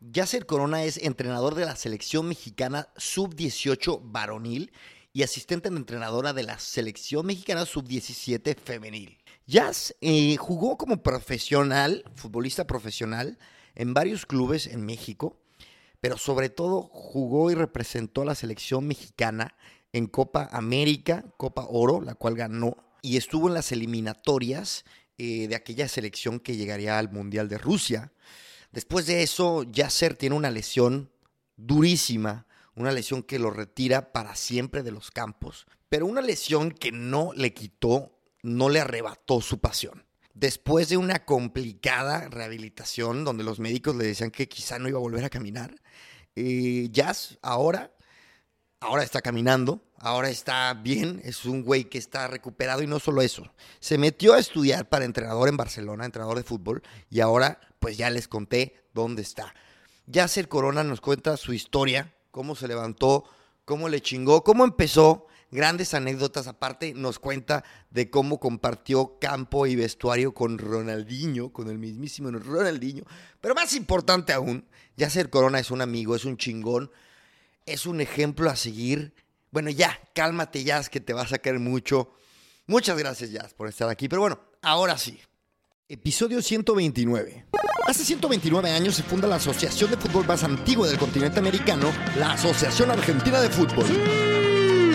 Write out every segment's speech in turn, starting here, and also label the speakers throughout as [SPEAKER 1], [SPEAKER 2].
[SPEAKER 1] Yasser Corona es entrenador de la selección mexicana sub-18 varonil y asistente de entrenadora de la selección mexicana sub-17 femenil. Jazz eh, jugó como profesional, futbolista profesional, en varios clubes en México, pero sobre todo jugó y representó a la selección mexicana en Copa América, Copa Oro, la cual ganó, y estuvo en las eliminatorias eh, de aquella selección que llegaría al Mundial de Rusia. Después de eso, Yasser tiene una lesión durísima, una lesión que lo retira para siempre de los campos, pero una lesión que no le quitó, no le arrebató su pasión. Después de una complicada rehabilitación donde los médicos le decían que quizá no iba a volver a caminar, eh, Jazz ahora, ahora está caminando, ahora está bien, es un güey que está recuperado y no solo eso, se metió a estudiar para entrenador en Barcelona, entrenador de fútbol, y ahora pues ya les conté dónde está. Yasser Corona nos cuenta su historia, cómo se levantó, cómo le chingó, cómo empezó, grandes anécdotas aparte, nos cuenta de cómo compartió campo y vestuario con Ronaldinho, con el mismísimo Ronaldinho, pero más importante aún, Yasser Corona es un amigo, es un chingón, es un ejemplo a seguir. Bueno, ya, cálmate, Jazz, que te va a sacar mucho. Muchas gracias, Jazz, por estar aquí. Pero bueno, ahora sí. Episodio 129. Hace 129 años se funda la asociación de fútbol más antigua del continente americano, la Asociación Argentina de Fútbol.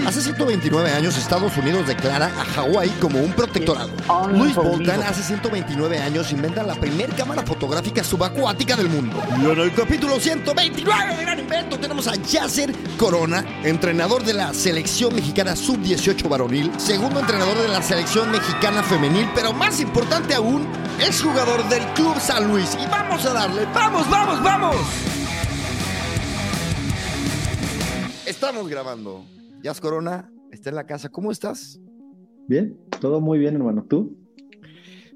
[SPEAKER 1] Hace 129 años Estados Unidos declara a Hawái como un protectorado. Luis Bolton hace 129 años inventa la primera cámara fotográfica subacuática del mundo. Y en el capítulo 129 de Gran Invento tenemos a Yasser Corona, entrenador de la selección mexicana sub-18 varonil, segundo entrenador de la selección mexicana femenil, pero más importante aún, es jugador del Club San Luis. Y vamos a darle, vamos, vamos, vamos. Estamos grabando. Jazz Corona está en la casa. ¿Cómo estás?
[SPEAKER 2] Bien, todo muy bien, hermano. ¿Tú?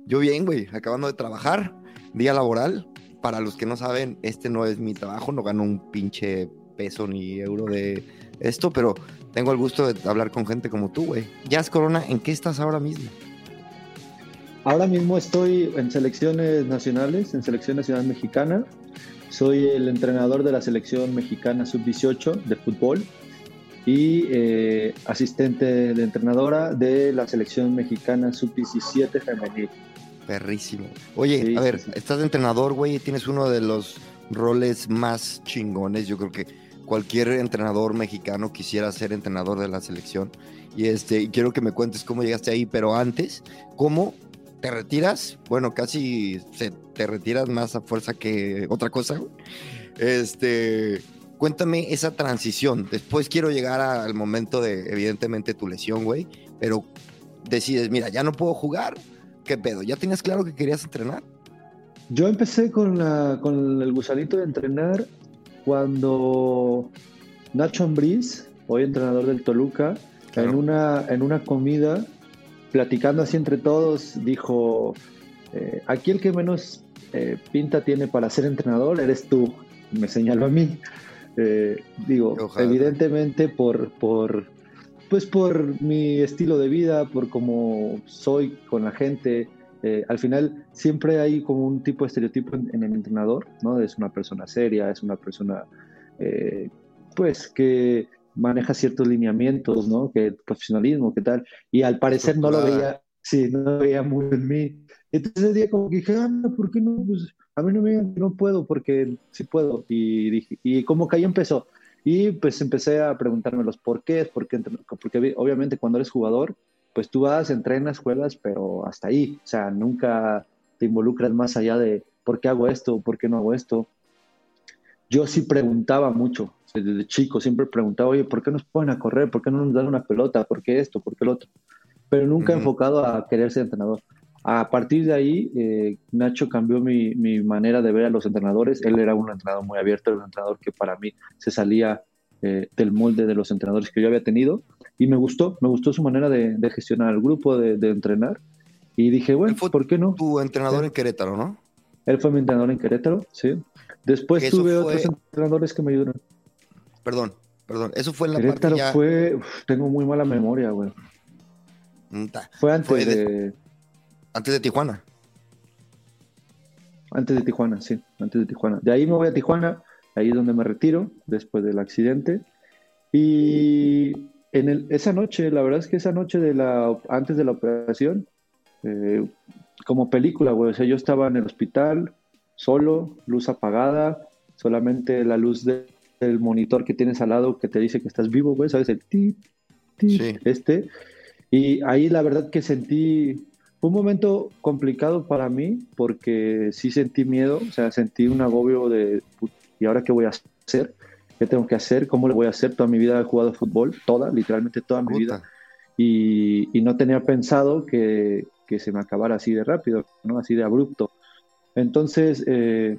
[SPEAKER 1] Yo bien, güey. Acabando de trabajar. Día laboral. Para los que no saben, este no es mi trabajo. No gano un pinche peso ni euro de esto, pero tengo el gusto de hablar con gente como tú, güey. Jazz Corona, ¿en qué estás ahora mismo?
[SPEAKER 2] Ahora mismo estoy en selecciones nacionales, en selección nacional mexicana. Soy el entrenador de la selección mexicana sub-18 de fútbol y eh, asistente de entrenadora de la selección mexicana sub-17 femenil.
[SPEAKER 1] Perrísimo. Oye, a ver, estás de entrenador, güey, y tienes uno de los roles más chingones. Yo creo que cualquier entrenador mexicano quisiera ser entrenador de la selección. Y este, quiero que me cuentes cómo llegaste ahí, pero antes, ¿cómo te retiras? Bueno, casi se, te retiras más a fuerza que otra cosa. Este, Cuéntame esa transición. Después quiero llegar al momento de, evidentemente, tu lesión, güey. Pero decides, mira, ya no puedo jugar. ¿Qué pedo? ¿Ya tenías claro que querías entrenar?
[SPEAKER 2] Yo empecé con, la, con el gusanito de entrenar cuando Nacho Ambriz, hoy entrenador del Toluca, en, una, en una comida, platicando así entre todos, dijo, eh, aquí el que menos eh, pinta tiene para ser entrenador eres tú. Me señaló a mí. Eh, digo, evidentemente por, por, pues por mi estilo de vida, por cómo soy con la gente, eh, al final siempre hay como un tipo de estereotipo en, el entrenador, ¿no? Es una persona seria, es una persona, eh, pues, que maneja ciertos lineamientos, ¿no? Que profesionalismo, ¿qué tal? Y al parecer no lo veía, sí, no lo veía muy en mí. Entonces día como que dije, ah, ¿por qué no? Pues a mí no me digan que no puedo porque sí puedo. Y, dije, y como que ahí empezó. Y pues empecé a preguntarme los por qué, porque, porque obviamente cuando eres jugador, pues tú vas, entrenas, juegas, pero hasta ahí. O sea, nunca te involucras más allá de por qué hago esto, por qué no hago esto. Yo sí preguntaba mucho, desde chico siempre preguntaba, oye, ¿por qué nos ponen a correr? ¿Por qué no nos dan una pelota? ¿Por qué esto? ¿Por qué el otro? Pero nunca enfocado a querer ser entrenador. A partir de ahí, eh, Nacho cambió mi, manera de ver a los entrenadores. Él era un entrenador muy abierto, era un entrenador que para mí se salía eh, del molde de los entrenadores que yo había tenido. Y me gustó, me gustó su manera de, gestionar el grupo, de, entrenar. Y dije, bueno, ¿por qué no?
[SPEAKER 1] Tu entrenador en Querétaro, ¿no?
[SPEAKER 2] Él fue mi entrenador en Querétaro, sí. Después tuve otros entrenadores que me ayudaron.
[SPEAKER 1] Perdón, perdón. Eso fue en la
[SPEAKER 2] Querétaro fue... tengo muy mala memoria, güey. Fue antes de
[SPEAKER 1] antes de Tijuana.
[SPEAKER 2] antes de Tijuana, sí, antes de Tijuana. De ahí me voy a Tijuana, ahí es donde me retiro, después del accidente. Y en el, esa noche, la verdad es que esa noche de la, antes de la operación, eh, como película, güey, o sea, yo estaba en el hospital, solo, luz apagada, solamente la luz del monitor que tienes al lado que te dice que estás vivo, güey, ¿sabes? El ti, ti, este. Y ahí la verdad que sentí, fue un momento complicado para mí porque sí sentí miedo, o sea, sentí un agobio de, ¿y ahora qué voy a hacer? ¿Qué tengo que hacer? ¿Cómo le voy a hacer? Toda mi vida he jugado fútbol, toda, literalmente toda mi vida. Y, y, no tenía pensado que, que, se me acabara así de rápido, ¿no? Así de abrupto. Entonces, eh,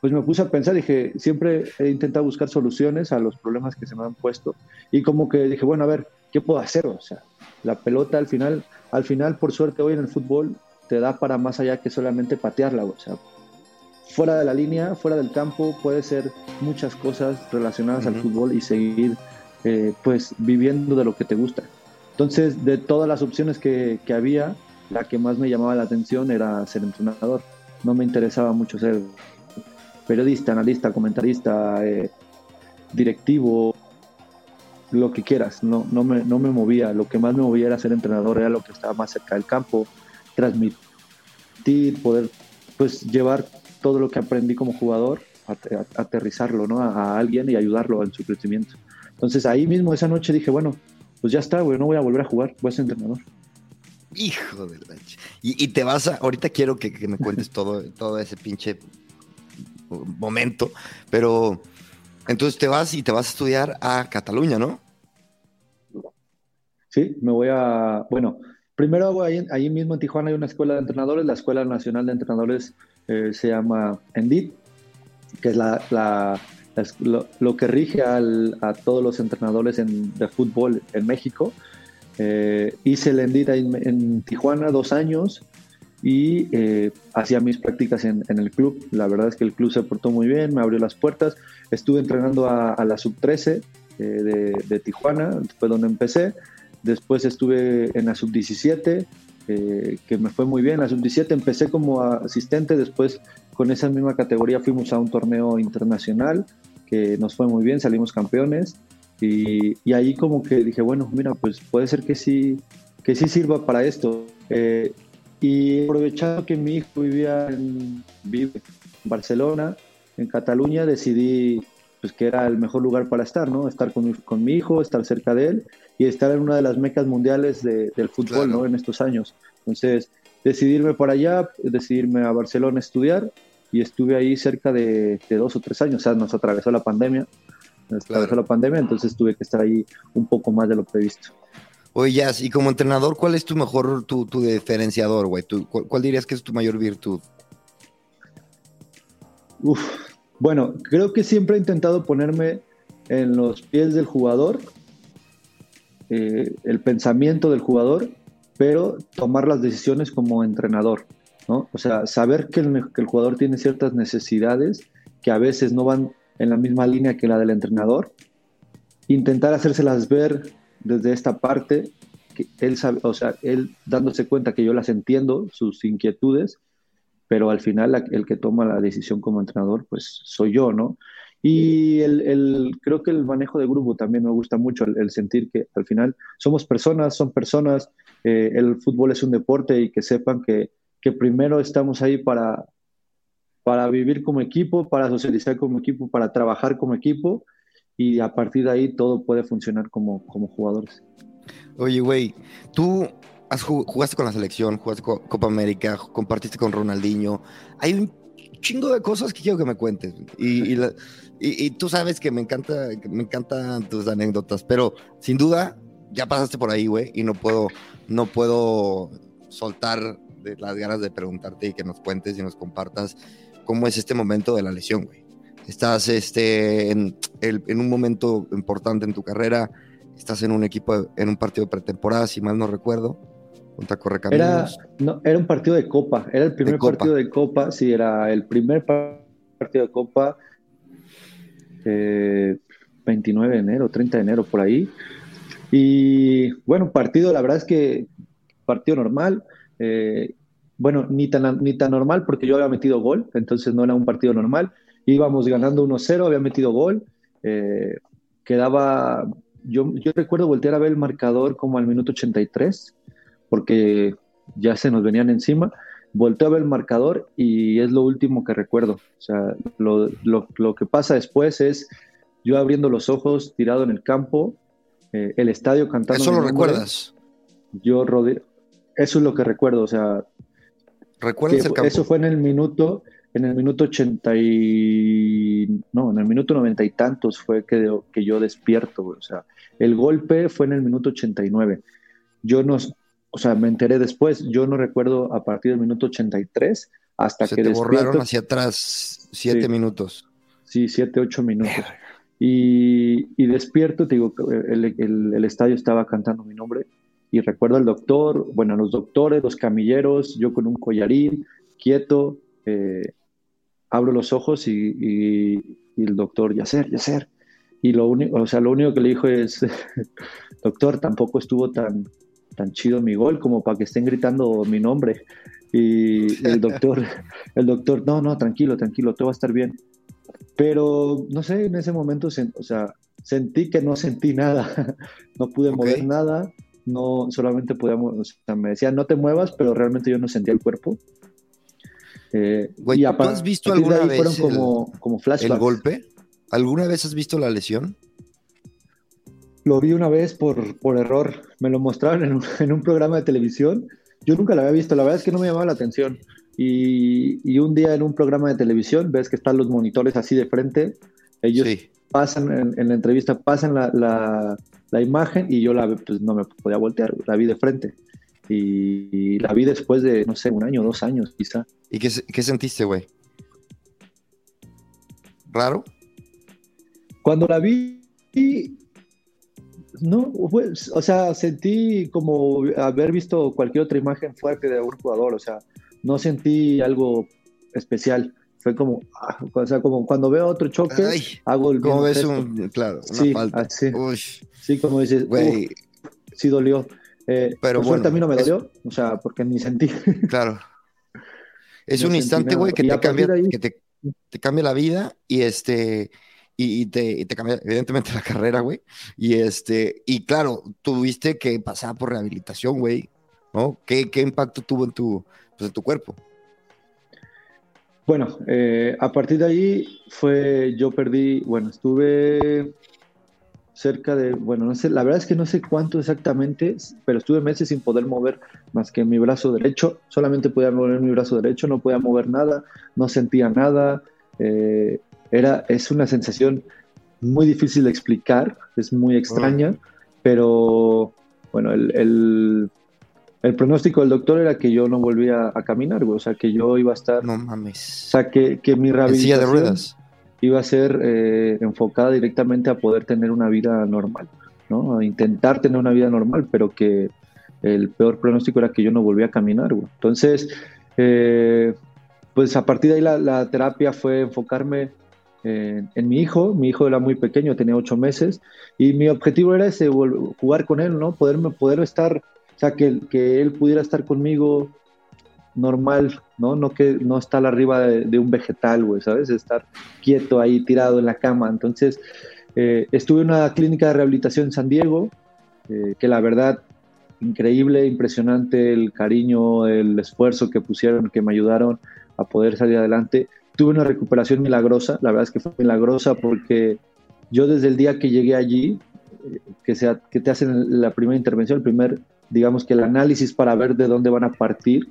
[SPEAKER 2] pues me puse a pensar, dije, siempre he intentado buscar soluciones a los problemas que se me han puesto y como que dije, bueno, a ver, ¿qué puedo hacer? O sea, la pelota al final, al final por suerte hoy en el fútbol te da para más allá que solamente patearla, o sea, fuera de la línea, fuera del campo, puede ser muchas cosas relacionadas al fútbol y seguir eh, pues viviendo de lo que te gusta. Entonces, de todas las opciones que, que había, la que más me llamaba la atención era ser entrenador. No me interesaba mucho ser periodista, analista, comentarista, eh, directivo, lo que quieras. No, no, me, no me movía. Lo que más me movía era ser entrenador, era lo que estaba más cerca del campo, transmitir, poder pues llevar todo lo que aprendí como jugador, aterrizarlo ¿no? a, alguien y ayudarlo en su crecimiento. Entonces ahí mismo esa noche dije, bueno, pues ya está, güey, no voy a volver a jugar, voy a ser entrenador.
[SPEAKER 1] Hijo de la... Y, y te vas a... Ahorita quiero que, que me cuentes todo, todo ese pinche momento, pero entonces te vas y te vas a estudiar a Cataluña, ¿no?
[SPEAKER 2] Sí, me voy a, bueno, primero ahí, mismo en Tijuana hay una escuela de entrenadores, la Escuela Nacional de Entrenadores eh, se llama ENDIT, que es la, lo, que rige a todos los entrenadores de fútbol en México. Eh, hice el ENDIT en, en Tijuana dos años, y eh, hacía mis prácticas en, el club. La verdad es que el club se portó muy bien, me abrió las puertas. Estuve entrenando a, la sub-13 eh, de, Tijuana, fue donde empecé. Después estuve en la sub-17, eh, que me fue muy bien. La sub-17 empecé como asistente, después con esa misma categoría fuimos a un torneo internacional que nos fue muy bien, salimos campeones. Y, y ahí como que dije, bueno, mira, pues puede ser que sí, que sí sirva para esto. Y aprovechando que mi hijo vivía en, vive en Barcelona, en Cataluña, decidí pues, que era el mejor lugar para estar, ¿no? Estar con mi, con mi hijo, estar cerca de él y estar en una de las mecas mundiales del fútbol, ¿no? En estos años. Entonces, decidirme para allá, decidirme a Barcelona a estudiar y estuve ahí cerca de, dos o tres años. O sea, nos atravesó la pandemia, nos atravesó la pandemia, entonces tuve que estar ahí un poco más de lo previsto.
[SPEAKER 1] Oye, Jazz, y como entrenador, ¿cuál es tu mejor, tu, tu diferenciador, güey? Cuál, dirías que es tu mayor virtud?
[SPEAKER 2] Uf, bueno, creo que siempre he intentado ponerme en los pies del jugador, eh, el pensamiento del jugador, pero tomar las decisiones como entrenador, ¿no? O sea, saber que el, que el jugador tiene ciertas necesidades que a veces no van en la misma línea que la del entrenador, intentar hacérselas ver desde esta parte, él sabe, o sea, él dándose cuenta que yo las entiendo, sus inquietudes, pero al final el que toma la decisión como entrenador, pues soy yo, ¿no? Y el, creo que el manejo de grupo también me gusta mucho, el, sentir que al final somos personas, son personas, eh, el fútbol es un deporte y que sepan que, que primero estamos ahí para, para vivir como equipo, para socializar como equipo, para trabajar como equipo y a partir de ahí todo puede funcionar como, como jugadores.
[SPEAKER 1] Oye, güey, tú has jugaste con la selección, jugaste con Copa América, compartiste con Ronaldinho. Hay un chingo de cosas que quiero que me cuentes. Y, y, tú sabes que me encanta, me encantan tus anécdotas, pero sin duda ya pasaste por ahí, güey, y no puedo, no puedo soltar de las ganas de preguntarte y que nos cuentes y nos compartas cómo es este momento de la lesión, güey estás este, en, en, un momento importante en tu carrera, estás en un equipo, en un partido de pretemporada, si mal no recuerdo, contra
[SPEAKER 2] Era, no, era un partido de Copa, era el primer partido de Copa, sí, era el primer partido de Copa, 29 eh, de enero, 30 de enero, por ahí. Y bueno, partido, la verdad es que partido normal. Eh, bueno, ni tan, ni tan normal porque yo había metido gol, entonces no era un partido normal. Íbamos ganando 1-0, había metido gol. Eh, quedaba, yo, yo recuerdo voltear a ver el marcador como al minuto 83, porque ya se nos venían encima. Volteo a ver el marcador y es lo último que recuerdo. O sea, lo, lo, lo que pasa después es yo abriendo los ojos, tirado en el campo, eh, el estadio cantando.
[SPEAKER 1] ¿Eso lo recuerdas?
[SPEAKER 2] Yo rodeo. Eso es lo que recuerdo, o sea.
[SPEAKER 1] ¿Recuerdas el campo?
[SPEAKER 2] Eso fue en el minuto, en el minuto 80 y. No, en el minuto noventa y tantos fue que, que yo despierto, O sea, el golpe fue en el minuto 89. Yo no. O sea, me enteré después. Yo no recuerdo a partir del minuto 83 hasta
[SPEAKER 1] Se
[SPEAKER 2] que
[SPEAKER 1] te
[SPEAKER 2] despierto.
[SPEAKER 1] borraron hacia atrás siete
[SPEAKER 2] Sí.
[SPEAKER 1] minutos.
[SPEAKER 2] Sí, siete, ocho minutos. Y, y despierto, te digo, el, el- el estadio estaba cantando mi nombre y recuerdo al doctor, bueno, a los doctores, los camilleros, yo con un collarín, quieto, eh, abro los ojos y, y- y el doctor, Yacer, Yacer. Y lo único, o sea, lo único que le dijo es, doctor, tampoco estuvo tan, tan chido mi gol como para que estén gritando mi nombre. Y el doctor, el doctor, no, no, tranquilo, tranquilo, todo va a estar bien. Pero no sé, en ese momento, o sea, sentí que no sentí nada, no pude mover nada, no solamente podíamos, o sea, me decían no te muevas, pero realmente yo no sentía el cuerpo. Eh,
[SPEAKER 1] Güey,
[SPEAKER 2] y
[SPEAKER 1] ¿tú has visto alguna
[SPEAKER 2] ahí fueron
[SPEAKER 1] vez el-
[SPEAKER 2] como, como
[SPEAKER 1] ¿El
[SPEAKER 2] flashbacks.
[SPEAKER 1] golpe? ¿Alguna vez has visto la lesión?
[SPEAKER 2] Lo vi una vez por, por error, me lo mostraron en un, en un programa de televisión, yo nunca lo había visto, la verdad es que no me llamaba la atención. Y, y un día en un programa de televisión ves que están los monitores así de frente, ellos
[SPEAKER 1] Sí.
[SPEAKER 2] pasan en, en la entrevista, pasan la, la- la imagen y yo la pues, no me podía voltear, la vi de frente. Y, la vi después de, no sé, un año, dos años quizá.
[SPEAKER 1] ¿Y qué, qué sentiste, güey? ¿Raro?
[SPEAKER 2] Cuando la vi, no, fue- o sea, sentí como haber visto cualquier otra imagen fuerte de un jugador, o sea, no sentí algo especial. Fue como, ah, o sea, como cuando veo otro choque,
[SPEAKER 1] Ay,
[SPEAKER 2] hago el
[SPEAKER 1] ¿Cómo
[SPEAKER 2] mismo
[SPEAKER 1] ves
[SPEAKER 2] gesto.
[SPEAKER 1] un, claro, una
[SPEAKER 2] Sí,
[SPEAKER 1] falta?
[SPEAKER 2] así.
[SPEAKER 1] Uy,
[SPEAKER 2] Sí, como dices,
[SPEAKER 1] güey,
[SPEAKER 2] "Uf, sí dolió. Eh,
[SPEAKER 1] Pero
[SPEAKER 2] por suerte
[SPEAKER 1] bueno,
[SPEAKER 2] a mí no me
[SPEAKER 1] es-
[SPEAKER 2] dolió, o sea, porque ni sentí.
[SPEAKER 1] claro. Es un instante, güey, que te cambia,
[SPEAKER 2] de ahí-
[SPEAKER 1] que te, te cambia la vida y este y, te, y te cambia evidentemente la carrera, güey. Y este, y claro, tuviste que pasar por rehabilitación, güey, ¿no? ¿Qué, qué impacto tuvo en tu, pues, en tu cuerpo?
[SPEAKER 2] Bueno, eh, a partir de ahí fue, yo perdí, bueno, estuve cerca de, bueno, no sé, la verdad es que no sé cuánto exactamente, pero estuve meses sin poder mover más que mi brazo derecho, solamente podía mover mi brazo derecho, no podía mover nada, no sentía nada, eh, era, es una sensación muy difícil de explicar, es muy extraña, pero bueno, el, el, el pronóstico del doctor era que yo no volvía a caminar, güey, o sea, que yo iba a estar,
[SPEAKER 1] No
[SPEAKER 2] o
[SPEAKER 1] mames.
[SPEAKER 2] sea, que, que mi
[SPEAKER 1] En silla
[SPEAKER 2] rehabilitación
[SPEAKER 1] de ruedas.
[SPEAKER 2] Iba a ser eh, enfocada directamente a poder tener una vida normal, ¿no? A intentar tener una vida normal, pero que el peor pronóstico era que yo no volvía a caminar. Entonces, eh, pues a partir de ahí la, terapia fue enfocarme en, en mi hijo. Mi hijo era muy pequeño, tenía ocho meses, y mi objetivo era ese, jugar con él, ¿no? Poderme, poder estar, o sea, que, que él pudiera estar conmigo normal, ¿no? No que no estar arriba de, un vegetal, güey, ¿sabes? Estar quieto ahí tirado en la cama. Entonces, eh, estuve en una clínica de rehabilitación en San Diego, eh, que la verdad, increíble, impresionante el cariño, el esfuerzo que pusieron, que me ayudaron a poder salir adelante. Tuve una recuperación milagrosa, la verdad es que fue milagrosa porque yo desde el día que llegué allí, eh, que, sea, que te hacen la primera intervención, el primer, digamos que el análisis para ver de dónde van a partir,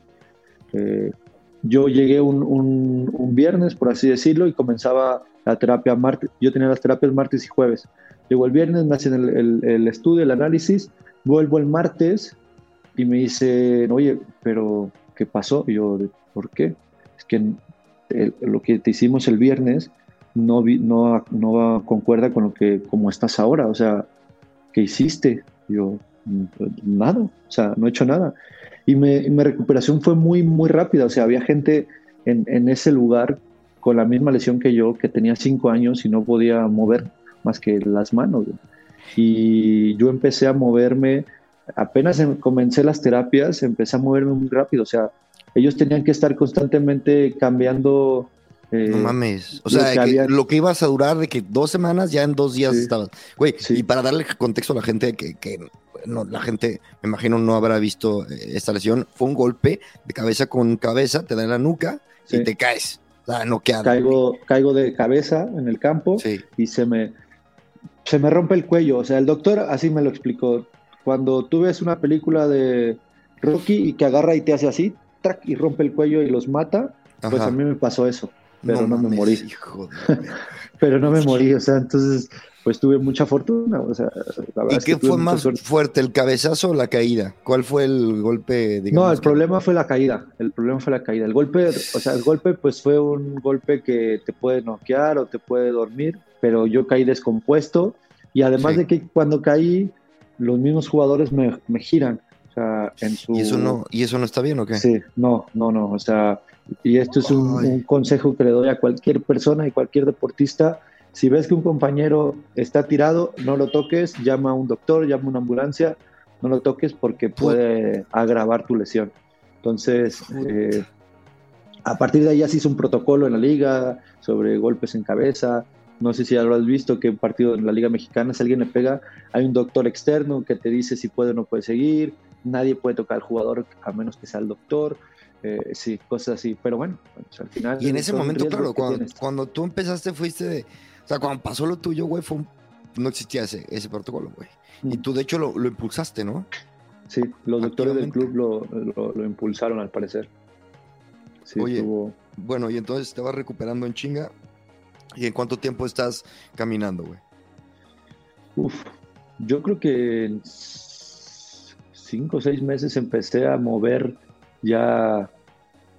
[SPEAKER 2] yo llegué un, viernes, por así decirlo, y comenzaba la terapia martes. Yo tenía las terapias martes y jueves. Llego el viernes, me hacen el, estudio, el análisis, vuelvo el martes y me dicen, oye, pero ¿qué pasó? Yo, ¿por qué? Es que lo que te hicimos el viernes no, no, no concuerda con lo que, como estás ahora. O sea, ¿qué hiciste? Yo, nada, o sea, no he hecho nada y me, mi recuperación fue muy, muy rápida. O sea, había gente en, en, ese lugar con la misma lesión que yo, que tenía cinco años y no podía mover más que las manos. Y yo empecé a moverme, apenas comencé las terapias, empecé a moverme muy rápido. O sea, ellos tenían que estar constantemente cambiando.
[SPEAKER 1] Eh, no mames. O sea, lo que, ibas a durar de que dos semanas, ya en dos días estabas. Güey, y para darle contexto a la gente que, no, la gente, me imagino, no habrá visto eh, esta lesión, fue un golpe de cabeza con cabeza, te da en la nuca y te caes. O sea, no queda.
[SPEAKER 2] Caigo, caigo de cabeza en el campo y se me, se me rompe el cuello. O sea, el doctor así me lo explicó. Cuando tú ves una película de Rocky y que agarra y te hace así, track, y rompe el cuello y los mata, pues a mí me pasó eso, pero no, me morí. pero no me morí, o sea, entonces, pues tuve mucha fortuna. O sea,
[SPEAKER 1] ¿Y qué fue más fuerte, el cabezazo o la caída? ¿Cuál fue el golpe?
[SPEAKER 2] no, el problema fue la caída. El problema fue la caída. El golpe, o sea, el golpe, pues fue un golpe que te puede noquear o te puede dormir, pero yo caí descompuesto y además de que cuando caí, los mismos jugadores me, me giran.
[SPEAKER 1] ¿Y, eso no, ¿Y eso no está bien o qué?
[SPEAKER 2] Sí, no, no, no. O sea, y esto es un, consejo que le doy a cualquier persona y cualquier deportista. Si ves que un compañero está tirado, no lo toques, llama a un doctor, llama a una ambulancia, no lo toques porque puede agravar tu lesión. Entonces, eh, a partir de ahí ya se hizo un protocolo en la liga sobre golpes en cabeza. No sé si ya lo has visto que un partido en la Liga Mexicana, si alguien le pega, hay un doctor externo que te dice si puede o no puede seguir nadie puede tocar al jugador a menos que sea el doctor. Eh, sí, cosas así. Pero bueno, pues, al final.
[SPEAKER 1] Y en ese momento, claro, cuando, tú empezaste, fuiste de. O sea, cuando pasó lo tuyo, güey, no existía ese, ese protocolo, güey. Y mm. tú, de hecho, lo, impulsaste, ¿no?
[SPEAKER 2] Sí, los doctores del club lo, lo, impulsaron, al parecer.
[SPEAKER 1] Sí, Oye, bueno, y entonces te vas recuperando en chinga. ¿Y en cuánto tiempo estás caminando, güey?
[SPEAKER 2] Uf, yo creo que cinco o seis meses empecé a mover ya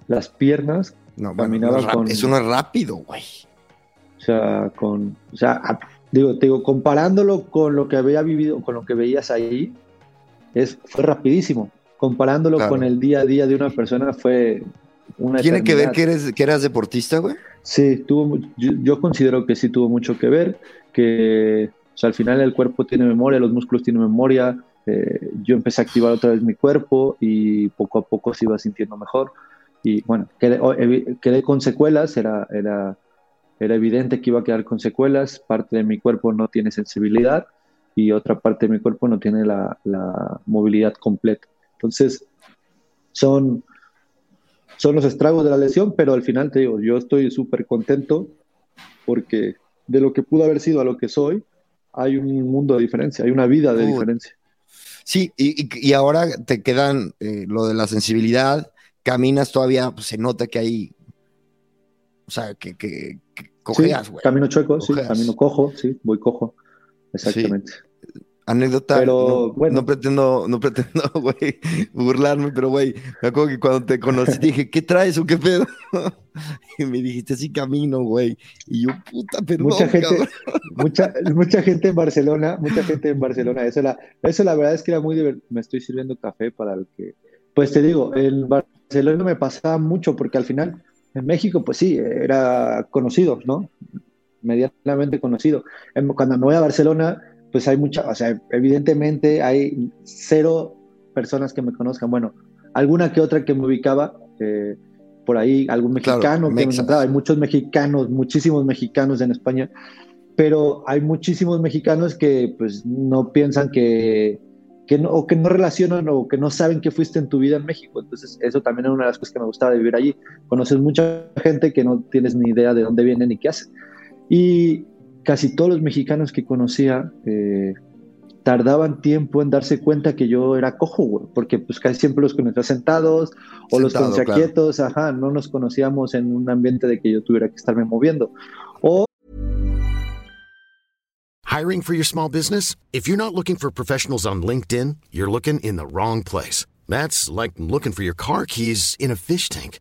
[SPEAKER 2] las piernas.
[SPEAKER 1] No, caminaba con, eso no es rápido, güey.
[SPEAKER 2] O sea, con, o sea, digo, digo, comparándolo con lo que había vivido, con lo que veías ahí, es, fue rapidísimo. Comparándolo con el día a día de una persona fue una
[SPEAKER 1] ¿Tiene que ver que, eres, que eras deportista, güey?
[SPEAKER 2] Sí, tuvo, yo, yo, considero que sí tuvo mucho que ver, que o sea, al final el cuerpo tiene memoria, los músculos tienen memoria, eh, yo empecé a activar otra vez mi cuerpo y poco a poco se iba sintiendo mejor. Y bueno, quedé, con secuelas, era, era, era evidente que iba a quedar con secuelas, parte de mi cuerpo no tiene sensibilidad y otra parte de mi cuerpo no tiene la, la movilidad completa. Entonces, son, son los estragos de la lesión, pero al final te digo, yo estoy súper contento porque de lo que pudo haber sido a lo que soy, hay un mundo de diferencia, hay una vida de diferencia.
[SPEAKER 1] Sí, y, ahora te quedan eh, lo de la sensibilidad, caminas todavía, pues, se nota que hay, o sea, que, que, cojeas, güey.
[SPEAKER 2] camino chueco, sí, camino cojo, sí, voy cojo, exactamente
[SPEAKER 1] anécdota. Pero bueno. No pretendo, no pretendo, güey, burlarme, pero güey, me acuerdo que cuando te conocí dije, ¿qué traes o qué pedo? y me dijiste, sí camino, güey. Y yo, puta, perdón,
[SPEAKER 2] mucha gente, mucha, mucha gente en Barcelona, mucha gente en Barcelona. Eso la, eso la verdad es que era muy divertido. Me estoy sirviendo café para el que. Pues te digo, en Barcelona me pasaba mucho porque al final, en México, pues sí, era conocido, ¿no? Medianamente conocido. Cuando me voy a Barcelona, pues hay mucha, o sea, evidentemente hay cero personas que me conozcan. Bueno, alguna que otra que me ubicaba, eh, por ahí algún mexicano que me encontraba. Hay muchos mexicanos, muchísimos mexicanos en España, pero hay muchísimos mexicanos que pues no piensan que, que no, o que no relacionan o que no saben que fuiste en tu vida en México. Entonces, eso también es una de las cosas que me gustaba de vivir allí. Conoces mucha gente que no tienes ni idea de dónde vienen ni qué hacen. Y casi todos los mexicanos que conocía eh, tardaban tiempo en darse cuenta que yo era cojo, porque pues casi siempre los conocía sentados o los conocía quietos, ajá, no nos conocíamos en un ambiente de que yo tuviera que estarme moviendo. O
[SPEAKER 3] Hiring for your small business? If you're not looking for professionals on LinkedIn, you're looking in the wrong place. That's like looking for your car keys in a fish tank.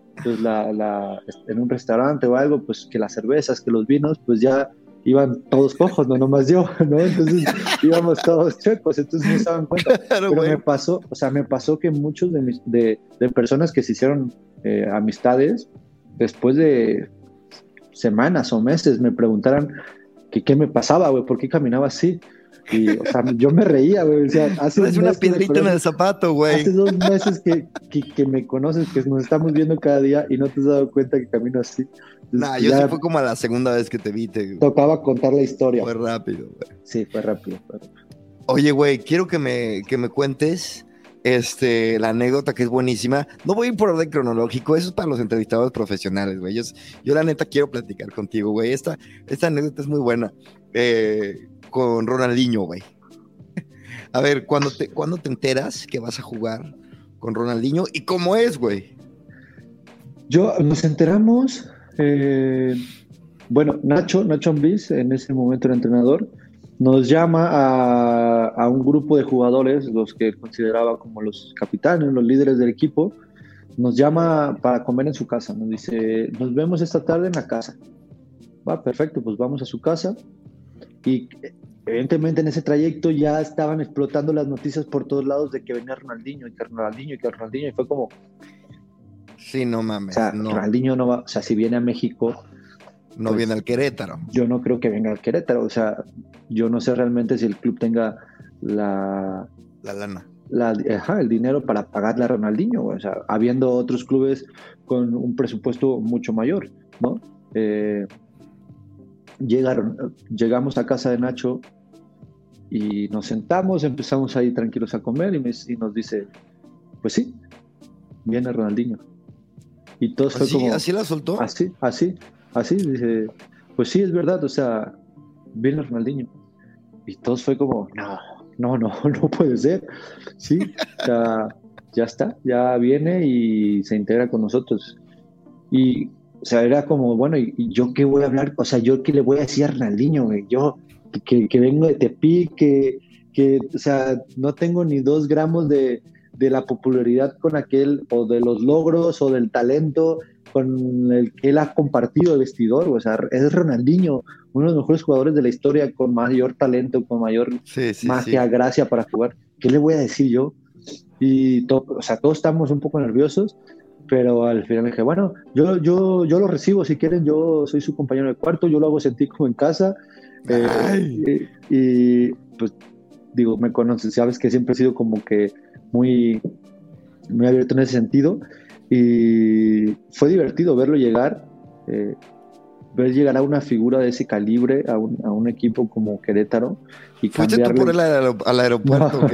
[SPEAKER 2] pues la, la, en un restaurante o algo, pues que las cervezas, que los vinos, pues ya iban todos cojos, no nomás yo, ¿no? Entonces íbamos todos checos, entonces no se daban cuenta. Pero me pasó, o sea, me pasó que muchos de, mis, de, de personas que se hicieron eh, amistades, después de semanas o meses, me preguntaran que qué me pasaba, güey, por qué caminaba así. Y, o sea, yo me reía, güey. O sea, hace
[SPEAKER 1] es una piedrita en el zapato, güey.
[SPEAKER 2] Hace dos meses que, que, que, me conoces, que nos estamos viendo cada día y no te has dado cuenta que camino así.
[SPEAKER 1] Nah, yo sí fue como la segunda vez que te vi. Te...
[SPEAKER 2] Tocaba contar la historia.
[SPEAKER 1] Fue rápido, güey.
[SPEAKER 2] Sí, fue rápido, fue rápido.
[SPEAKER 1] Oye, güey, quiero que me, que me cuentes este, la anécdota que es buenísima. No voy a ir por orden cronológico, eso es para los entrevistados profesionales, güey. Yo, yo, la neta quiero platicar contigo, güey. Esta, esta anécdota es muy buena. Eh, con Ronaldinho, güey. A ver, ¿cuándo te, ¿cuándo te enteras que vas a jugar con Ronaldinho y cómo es, güey?
[SPEAKER 2] Yo, nos enteramos, eh, bueno, Nacho, Nacho Ambriz, en ese momento era entrenador, nos llama a, a, un grupo de jugadores, los que consideraba como los capitanes, los líderes del equipo, nos llama para comer en su casa, nos dice, nos vemos esta tarde en la casa. Va, perfecto, pues vamos a su casa. Y evidentemente en ese trayecto ya estaban explotando las noticias por todos lados de que venía Ronaldinho y que Ronaldinho y que Ronaldinho y fue como...
[SPEAKER 1] Sí, no mames.
[SPEAKER 2] O sea,
[SPEAKER 1] no.
[SPEAKER 2] Ronaldinho no va, o sea, si viene a México...
[SPEAKER 1] No pues, viene al Querétaro.
[SPEAKER 2] Yo no creo que venga al Querétaro, o sea, yo no sé realmente si el club tenga la...
[SPEAKER 1] La lana.
[SPEAKER 2] La, ajá, el dinero para pagarle a Ronaldinho, o sea, habiendo otros clubes con un presupuesto mucho mayor, ¿no? Eh, llegaron, llegamos a casa de Nacho y nos sentamos, empezamos ahí tranquilos a comer y, me, y nos dice, pues sí, viene Ronaldinho. Y todo fue
[SPEAKER 1] ¿Así,
[SPEAKER 2] como...
[SPEAKER 1] ¿Así la soltó?
[SPEAKER 2] Así, así, así, dice, pues sí, es verdad, o sea, viene Ronaldinho. Y todos fue como, no, no, no, no puede ser. Sí, ya, ya está, ya viene y se integra con nosotros. Y o sea, era como, bueno, ¿y, yo qué voy a hablar? O sea, ¿yo qué le voy a decir a Ronaldinho, güey? Yo, que, que, vengo de Tepic, que, que, o sea, no tengo ni dos gramos de, de, la popularidad con aquel, o de los logros, o del talento con el que él ha compartido el vestidor, o sea, es Ronaldinho, uno de los mejores jugadores de la historia, con mayor talento, con mayor
[SPEAKER 1] sí, sí,
[SPEAKER 2] magia,
[SPEAKER 1] sí.
[SPEAKER 2] gracia para jugar. ¿Qué le voy a decir yo? Y to, o sea, todos estamos un poco nerviosos, pero al final dije, bueno, yo, yo, yo lo recibo, si quieren, yo soy su compañero de cuarto, yo lo hago sentir como en casa. Eh, y, y, pues digo, me conoces, sabes que siempre he sido como que muy, muy abierto en ese sentido. Y fue divertido verlo llegar, eh, ver llegar a una figura de ese calibre, a un, a un equipo como Querétaro. Y
[SPEAKER 1] ¿Fuiste
[SPEAKER 2] cambiarle...
[SPEAKER 1] tú por él al, al aeropuerto?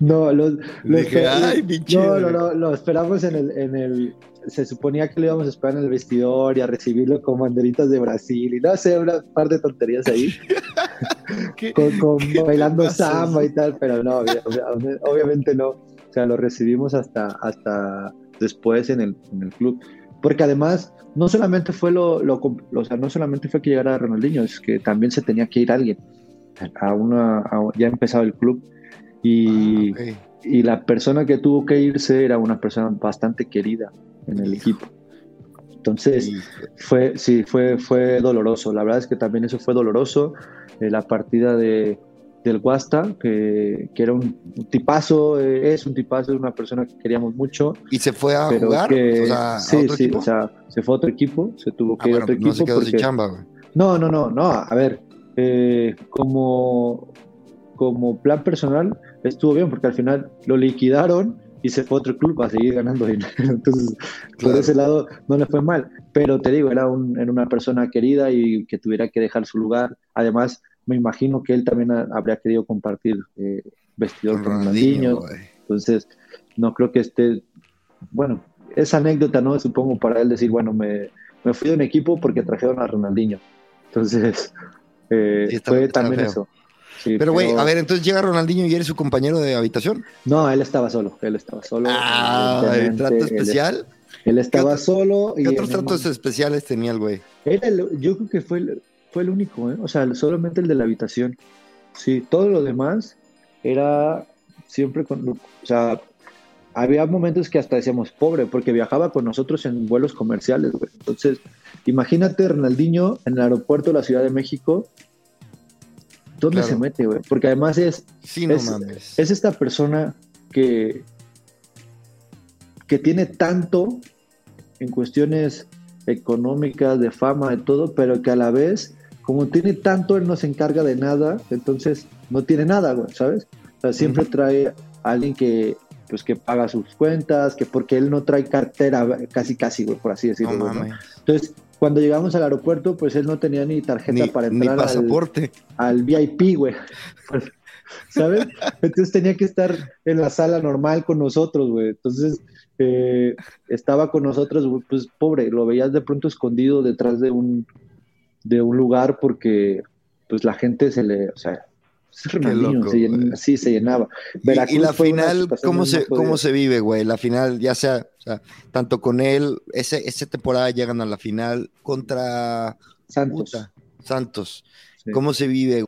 [SPEAKER 2] No, no, lo, lo
[SPEAKER 1] Dije, ay,
[SPEAKER 2] no, no, no, lo esperamos en el, en el. Se suponía que lo íbamos a esperar en el vestidor y a recibirlo con banderitas de Brasil y no sé, una par de tonterías ahí. con, con bailando samba y tal, pero no, obviamente no. O sea, lo recibimos hasta, hasta después en el, en el club. Porque además, no solamente fue lo, lo, o sea, no solamente fue que llegara Ronaldinho, es que también se tenía que ir alguien. A una, a, ya empezaba el club y, ah, okay. y la persona que tuvo que irse era una persona bastante querida en el equipo. Entonces, fue, sí, fue, fue doloroso. La verdad es que también eso fue doloroso. Eh, la partida de, del Guasta, que, que, era un, tipazo, eh, es un tipazo, es una persona que queríamos mucho.
[SPEAKER 1] ¿Y se fue a jugar? Que,
[SPEAKER 2] o sea, sí, ¿a sí, equipo? o sea, se fue a otro equipo, se tuvo que ah, ir a otro
[SPEAKER 1] no
[SPEAKER 2] equipo.
[SPEAKER 1] Se quedó porque... sin chamba, güey.
[SPEAKER 2] No, no, no, no, a ver, eh, como, como plan personal estuvo bien, porque al final lo liquidaron y se fue a otro club a seguir ganando dinero. Entonces, claro. por ese lado no le fue mal. Pero te digo, era, un, era una persona querida y que tuviera que dejar su lugar. Además, me imagino que él también habría querido compartir eh, vestidor con Ronaldinho. Entonces, no creo que esté. Bueno, esa anécdota, ¿no? Supongo para él decir, bueno, me, me fui de un equipo porque trajeron a Ronaldinho. Entonces, eh, sí, fue también feo. eso.
[SPEAKER 1] Sí, pero, güey, a ver, entonces llega Ronaldinho y eres su compañero de habitación.
[SPEAKER 2] No, él estaba solo. Él estaba solo.
[SPEAKER 1] Ah, ¿el trato especial?
[SPEAKER 2] Él, él estaba solo.
[SPEAKER 1] ¿Qué y otros tratos especiales tenía el güey?
[SPEAKER 2] yo creo que fue el, fue el único, ¿eh? O sea, solamente el de la habitación. Sí, todo lo demás era siempre con. O sea, había momentos que hasta decíamos, pobre, porque viajaba con nosotros en vuelos comerciales, güey. Entonces, imagínate Ronaldinho en el aeropuerto de la Ciudad de México. ¿Dónde se mete, güey? Porque además es,
[SPEAKER 1] sí, no
[SPEAKER 2] es,
[SPEAKER 1] mames.
[SPEAKER 2] es esta persona que, que tiene tanto en cuestiones económicas, de fama, de todo, pero que a la vez, como tiene tanto, él no se encarga de nada, entonces no tiene nada, güey, ¿sabes? O sea, siempre trae a alguien que, pues, que paga sus cuentas, que porque él no trae cartera, casi, casi, güey, por así decirlo.
[SPEAKER 1] No
[SPEAKER 2] güey, ¿no?
[SPEAKER 1] mames.
[SPEAKER 2] Entonces, cuando llegamos al aeropuerto, pues él no tenía ni tarjeta
[SPEAKER 1] Ni,
[SPEAKER 2] para
[SPEAKER 1] ni
[SPEAKER 2] entrar al,
[SPEAKER 1] pasaporte.
[SPEAKER 2] al VIP, güey. ¿Sabes? Entonces tenía que estar en la sala normal con nosotros, güey. Entonces eh, estaba con nosotros, pues pobre, lo veías de pronto escondido detrás de un, de un lugar porque pues la gente se le, o sea, Ronaldinho, se llen-
[SPEAKER 1] güey.
[SPEAKER 2] sí, se llenaba.
[SPEAKER 1] Y-
[SPEAKER 2] Veracruz
[SPEAKER 1] y la final, ¿cómo se. ¿cómo se vive, güey? La final, ya sea, o sea, tanto con él, ese, esa temporada llegan a la final contra
[SPEAKER 2] Santos.
[SPEAKER 1] puta, Santos.
[SPEAKER 2] sí.
[SPEAKER 1] ¿Cómo se vive?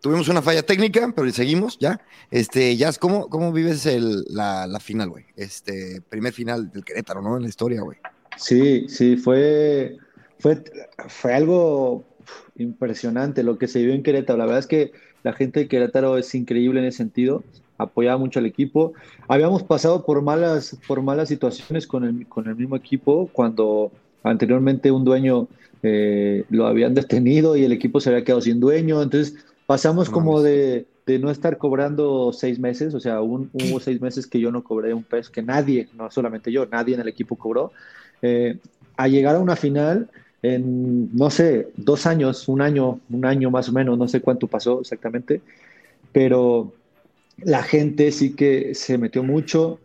[SPEAKER 1] Tuvimos una falla técnica, pero seguimos, ya. Este, Jazz, ¿cómo, cómo vives el, la, la final, güey? Este, primer final del Querétaro, ¿no? En la historia, güey.
[SPEAKER 2] Sí, sí, fue, fue, fue algo impresionante lo que se vio en Querétaro. La verdad es que la gente de Querétaro es increíble en ese sentido, apoyaba mucho al equipo. Habíamos pasado por malas, por malas situaciones con el, con el mismo equipo cuando anteriormente un dueño eh, lo habían detenido y el equipo se había quedado sin dueño. Entonces pasamos como de, de no estar cobrando seis meses, o sea, un- hubo seis meses que yo no cobré un peso, que nadie, no solamente yo, nadie en el equipo cobró eh, a llegar a una final en, no sé, dos años, un año, un año más o menos, no sé cuánto pasó exactamente, pero la gente sí que se metió mucho.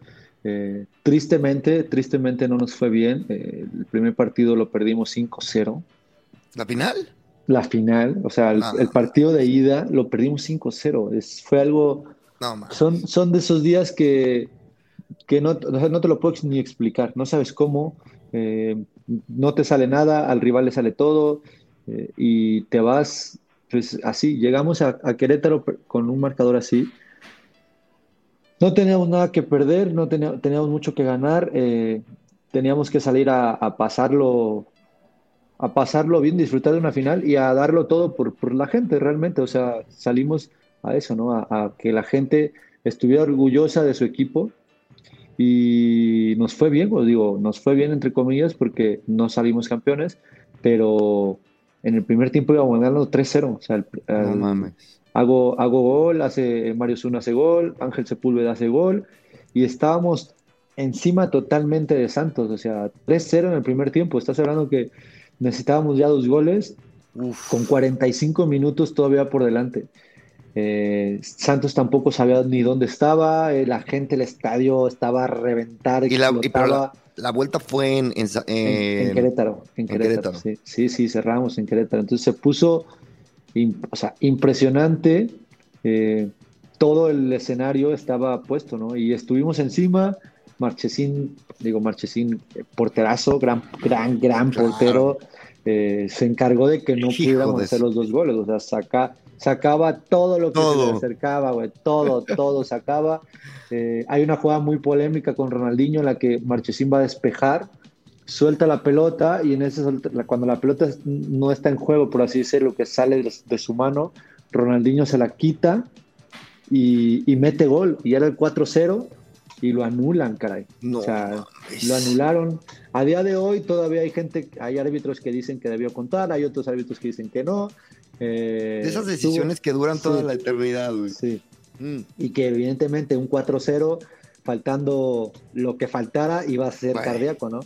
[SPEAKER 2] eh, tristemente, tristemente no nos fue bien. eh, el primer partido lo perdimos 5-0.
[SPEAKER 1] ¿La final?
[SPEAKER 2] La final, o sea, el,
[SPEAKER 1] Ah.
[SPEAKER 2] el partido de ida lo perdimos 5-0. Es, fue algo,
[SPEAKER 1] No,
[SPEAKER 2] son, son de esos días que, que no, no te lo puedo ni explicar, no sabes cómo, eh, no te sale nada, al rival le sale todo eh, y te vas, pues así, llegamos a, Querétaro con un marcador así. No teníamos nada que perder, no teníamos, mucho que ganar, eh, teníamos que salir a, pasarlo a pasarlo bien, disfrutar de una final y a darlo todo por, la gente realmente. O sea, salimos a eso, ¿no? A que la gente estuviera orgullosa de su equipo y nos fue bien, os digo, nos fue bien entre comillas porque no salimos campeones, pero en el primer tiempo íbamos ganando 3-0. O sea, el-
[SPEAKER 1] No mames.
[SPEAKER 2] hago, hago gol, hace Mario Zuna hace gol, Ángel Sepúlveda hace gol y estábamos encima totalmente de Santos, o sea, 3-0 en el primer tiempo. Estás hablando que necesitábamos ya dos goles
[SPEAKER 1] Uf.
[SPEAKER 2] con 45 minutos todavía por delante. Eh, Santos tampoco sabía ni dónde estaba, eh, la gente, el estadio estaba a reventar,
[SPEAKER 1] Y la- y pero
[SPEAKER 2] explotaba.
[SPEAKER 1] La vuelta fue en, en,
[SPEAKER 2] En, en
[SPEAKER 1] en-
[SPEAKER 2] Querétaro, en
[SPEAKER 1] en
[SPEAKER 2] Querétaro,
[SPEAKER 1] Querétaro.
[SPEAKER 2] Sí, sí, sí, cerramos en Querétaro. Entonces se puso o sea, impresionante. eh, todo el escenario estaba puesto, ¿no? Y estuvimos encima. Marchesín, digo Marchesín, porterazo, gran, gran, gran portero. eh, se encargó de que no
[SPEAKER 1] Hijo
[SPEAKER 2] pudiéramos hacer los dos goles. O sea, saca, sacaba todo lo que se le acercaba, güey. Todo, todo sacaba. Eh, hay una jugada muy polémica con Ronaldinho en la que Marchesín va a despejar, suelta la pelota y en ese cuando la pelota no está en juego, por así decirlo, que sale de, su mano, Ronaldinho se la quita y, y mete gol. Y era el 4-0 y lo anulan, caray.
[SPEAKER 1] No
[SPEAKER 2] o sea, lo anularon. A día de hoy todavía hay gente, hay árbitros que dicen que debió contar, hay otros árbitros que dicen que no. Eh,
[SPEAKER 1] De esas decisiones que duran toda la eternidad, güey.
[SPEAKER 2] Sí,
[SPEAKER 1] Mm.
[SPEAKER 2] y que evidentemente un 4-0, faltando lo que faltara, iba a ser
[SPEAKER 1] Bueno.
[SPEAKER 2] cardíaco, ¿no?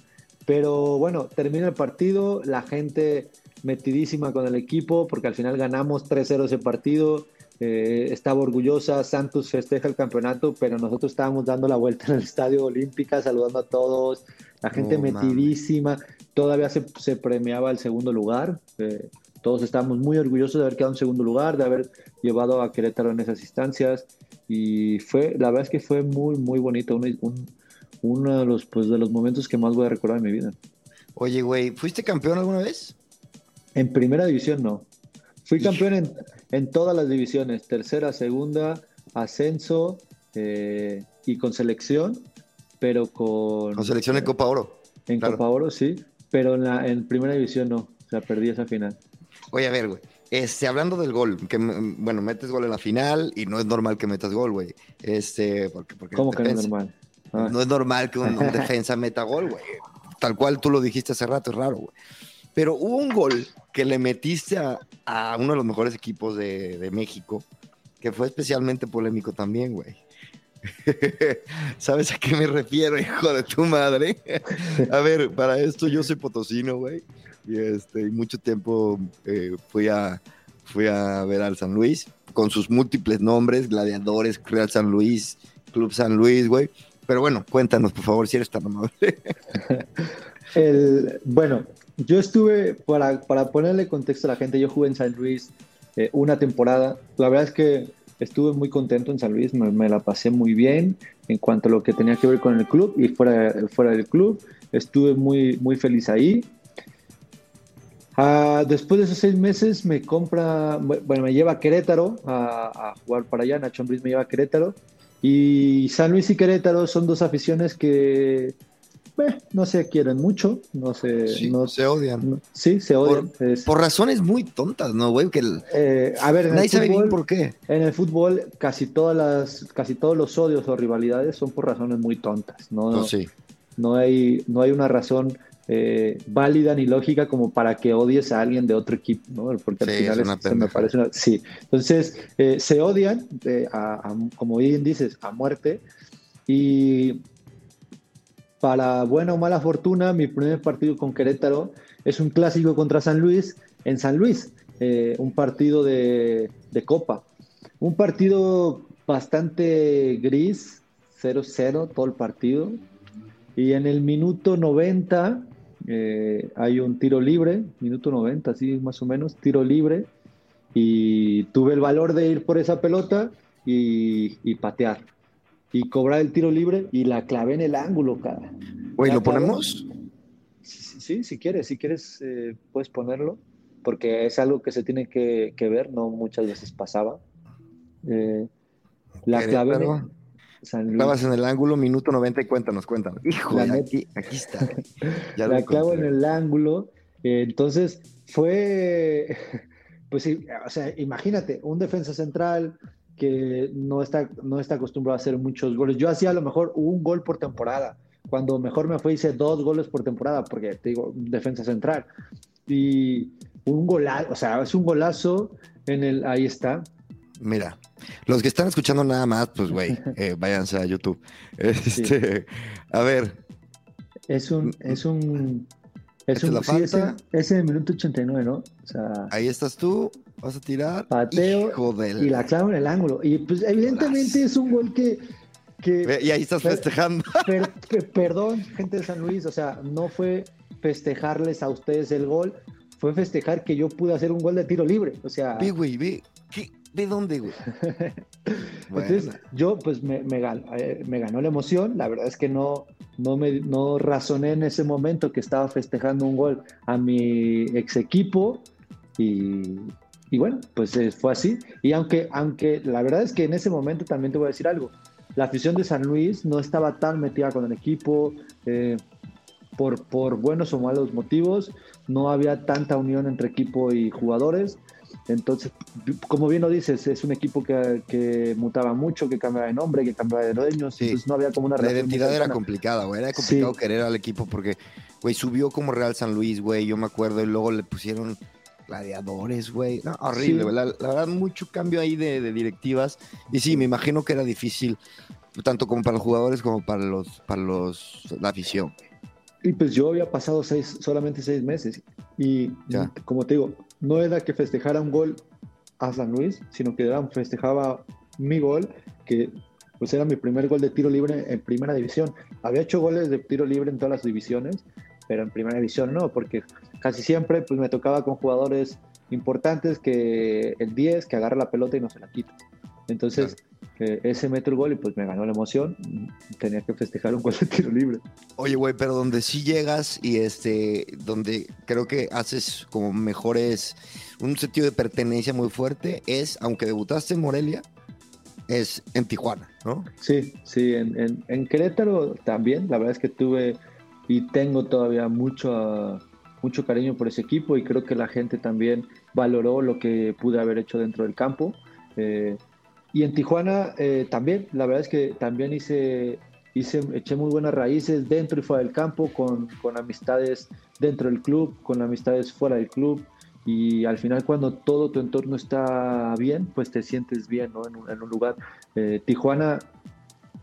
[SPEAKER 2] Pero bueno, termina el partido, la gente metidísima con el equipo, porque al final ganamos 3-0 ese partido, eh, estaba orgullosa, Santos festeja el campeonato, pero nosotros estábamos dando la vuelta en el Estadio Olímpica, saludando a todos, la gente metidísima, todavía se, se premiaba el segundo lugar, eh, todos estábamos muy orgullosos de haber quedado en segundo lugar, de haber llevado a Querétaro en esas instancias y fue, la verdad es que fue muy, muy bonito, un- un- uno de los, pues, de los momentos que más voy a recordar en mi vida.
[SPEAKER 1] Oye, güey, ¿fuiste campeón alguna vez?
[SPEAKER 2] En primera división no. Fui campeón en, en todas las divisiones, tercera, segunda, ascenso eh, y con selección. pero con...
[SPEAKER 1] Con selección en Copa Oro.
[SPEAKER 2] En Copa Oro, sí, pero en, la, en primera división no, o sea, perdí esa final.
[SPEAKER 1] Oye, a ver, güey. Este, hablando del gol, que bueno, metes gol en la final y no es normal que metas gol, güey. Este, porque, porque
[SPEAKER 2] ¿Cómo que no es normal?
[SPEAKER 1] Ah. No es normal que un, defensa meta gol, güey. Tal cual tú lo dijiste hace rato, es raro, güey. Pero hubo un gol que le metiste a, a uno de los mejores equipos de, de México, que fue especialmente polémico también, güey. ¿Sabes a qué me refiero, hijo de tu madre? a ver, para esto yo soy potosino, güey. Y este, mucho tiempo eh, fui, a, fui a ver al San Luis con sus múltiples nombres, Gladiadores, Real San Luis, Club San Luis, güey. Pero bueno, cuéntanos, por favor, si eres tan amable.
[SPEAKER 2] El, bueno, yo estuve, para, para, ponerle contexto a la gente, yo jugué en San Luis eh, una temporada. La verdad es que estuve muy contento en San Luis, me, la pasé muy bien en cuanto a lo que tenía que ver con el club y fuera, fuera del club. Estuve muy, muy feliz ahí. Ah, después de esos seis meses me compra, bueno, me lleva a Querétaro a, jugar para allá. Nacho Ambriz me lleva a Querétaro. Y San Luis y Querétaro son dos aficiones que no se quieren mucho, no se, no,
[SPEAKER 1] se odian.
[SPEAKER 2] sí, se odian.
[SPEAKER 1] Por, razones muy tontas, ¿no, güey? Que
[SPEAKER 2] eh, a ver,
[SPEAKER 1] nadie sabe bien por qué.
[SPEAKER 2] En el fútbol, casi todas las, casi todos los odios o rivalidades son por razones muy tontas, ¿no?
[SPEAKER 1] no, sí.
[SPEAKER 2] no hay, no hay una razón eh, válida ni lógica como para que odies a alguien de otro equipo, ¿no? Porque al final se me parece una... Sí, entonces eh, se odian, como bien dices, a muerte y para buena o mala fortuna, mi primer partido con Querétaro es un clásico contra San Luis en San Luis, eh, un partido de, Copa. Un partido bastante gris, 0-0 todo el partido. Y en el minuto 90 eh, hay un tiro libre, minuto 90, así más o menos, tiro libre. Y tuve el valor de ir por esa pelota y patear y cobrar el tiro libre y la clavé en el ángulo, cara.
[SPEAKER 1] Güey, ¿lo ponemos?
[SPEAKER 2] Sí, si quieres, si quieres eh, puedes ponerlo, porque es algo que se tiene que, ver, no muchas veces pasaba. Eh, la clave
[SPEAKER 1] en Clavas en el ángulo, minuto 90 y cuéntanos, cuéntanos. Hijo, aquí, aquí está.
[SPEAKER 2] la clavo en el ángulo. Eh, entonces fue, pues sí, o sea, imagínate, un defensa central, que no está, no está acostumbrado a hacer muchos goles. Yo hacía a lo mejor un gol por temporada. Cuando mejor me fue hice dos goles por temporada, porque te digo, defensa central. Y un golazo, o sea, es un golazo en el, ahí está.
[SPEAKER 1] Mira, los que están escuchando nada más, pues güey, eh, váyanse a YouTube. Este, A ver.
[SPEAKER 2] Es un, es un, es un, sí, ese, es el minuto 89, ¿no? O
[SPEAKER 1] sea, ahí estás tú, vas a tirar.
[SPEAKER 2] Pateo y la clavo en el ángulo. Y pues evidentemente es un gol que... que
[SPEAKER 1] y ahí estás festejando.
[SPEAKER 2] perdón, gente de San Luis, o sea, no fue festejarles a ustedes el gol, fue festejar que yo pude hacer un gol de tiro libre. O sea...
[SPEAKER 1] Ve, güey, ve. ¿De dónde, güey?
[SPEAKER 2] Entonces, yo pues me, me, eh, me, ganó la emoción. La verdad es que no, no, me, no razoné en ese momento que estaba festejando un gol a mi ex equipo. Y, y bueno, pues eh, fue así. Y aunque, aunque la verdad es que en ese momento también te voy a decir algo, la afición de San Luis no estaba tan metida con el equipo, eh, por, por buenos o malos motivos, no había tanta unión entre equipo y jugadores. Entonces, como bien lo dices, es un equipo que, que mutaba mucho, que cambiaba de nombre, que cambiaba de dueños, entonces no había como una
[SPEAKER 1] La identidad era complicada, güey, era complicado querer al equipo porque, güey, subió como Real San Luis, güey, yo me acuerdo, y luego le pusieron gladiadores, güey. No, horrible, güey. La, verdad, mucho cambio ahí de, directivas. Y sí, me imagino que era difícil, tanto como para los jugadores como para los, para los, la afición.
[SPEAKER 2] Y pues yo había pasado seis, solamente seis meses. Y ya. como te digo, no era que festejara un gol a San Luis, sino que era, festejaba mi gol, que pues era mi primer gol de tiro libre en primera división. Había hecho goles de tiro libre en todas las divisiones, pero en primera división no, porque casi siempre pues me tocaba con jugadores importantes que el 10 que agarra la pelota y no se la quita. Entonces, eh, ese mete el gol y pues me ganó la emoción. Tenía que festejar un gol de tiro libre.
[SPEAKER 1] Oye, güey, pero donde sí llegas y este, donde creo que haces como mejores, un sentido de pertenencia muy fuerte es, aunque debutaste en Morelia, es en Tijuana, ¿no?
[SPEAKER 2] Sí, sí, en, en, Querétaro también. La verdad es que tuve y tengo todavía mucho, mucho cariño por ese equipo y creo que la gente también valoró lo que pude haber hecho dentro del campo. Eh, y en Tijuana eh, también, la verdad es que también hice, hice, eché muy buenas raíces dentro y fuera del campo, con, con amistades dentro del club, con amistades fuera del club. Y al final cuando todo tu entorno está bien, pues te sientes bien ¿no? en, un, lugar. Eh, Tijuana,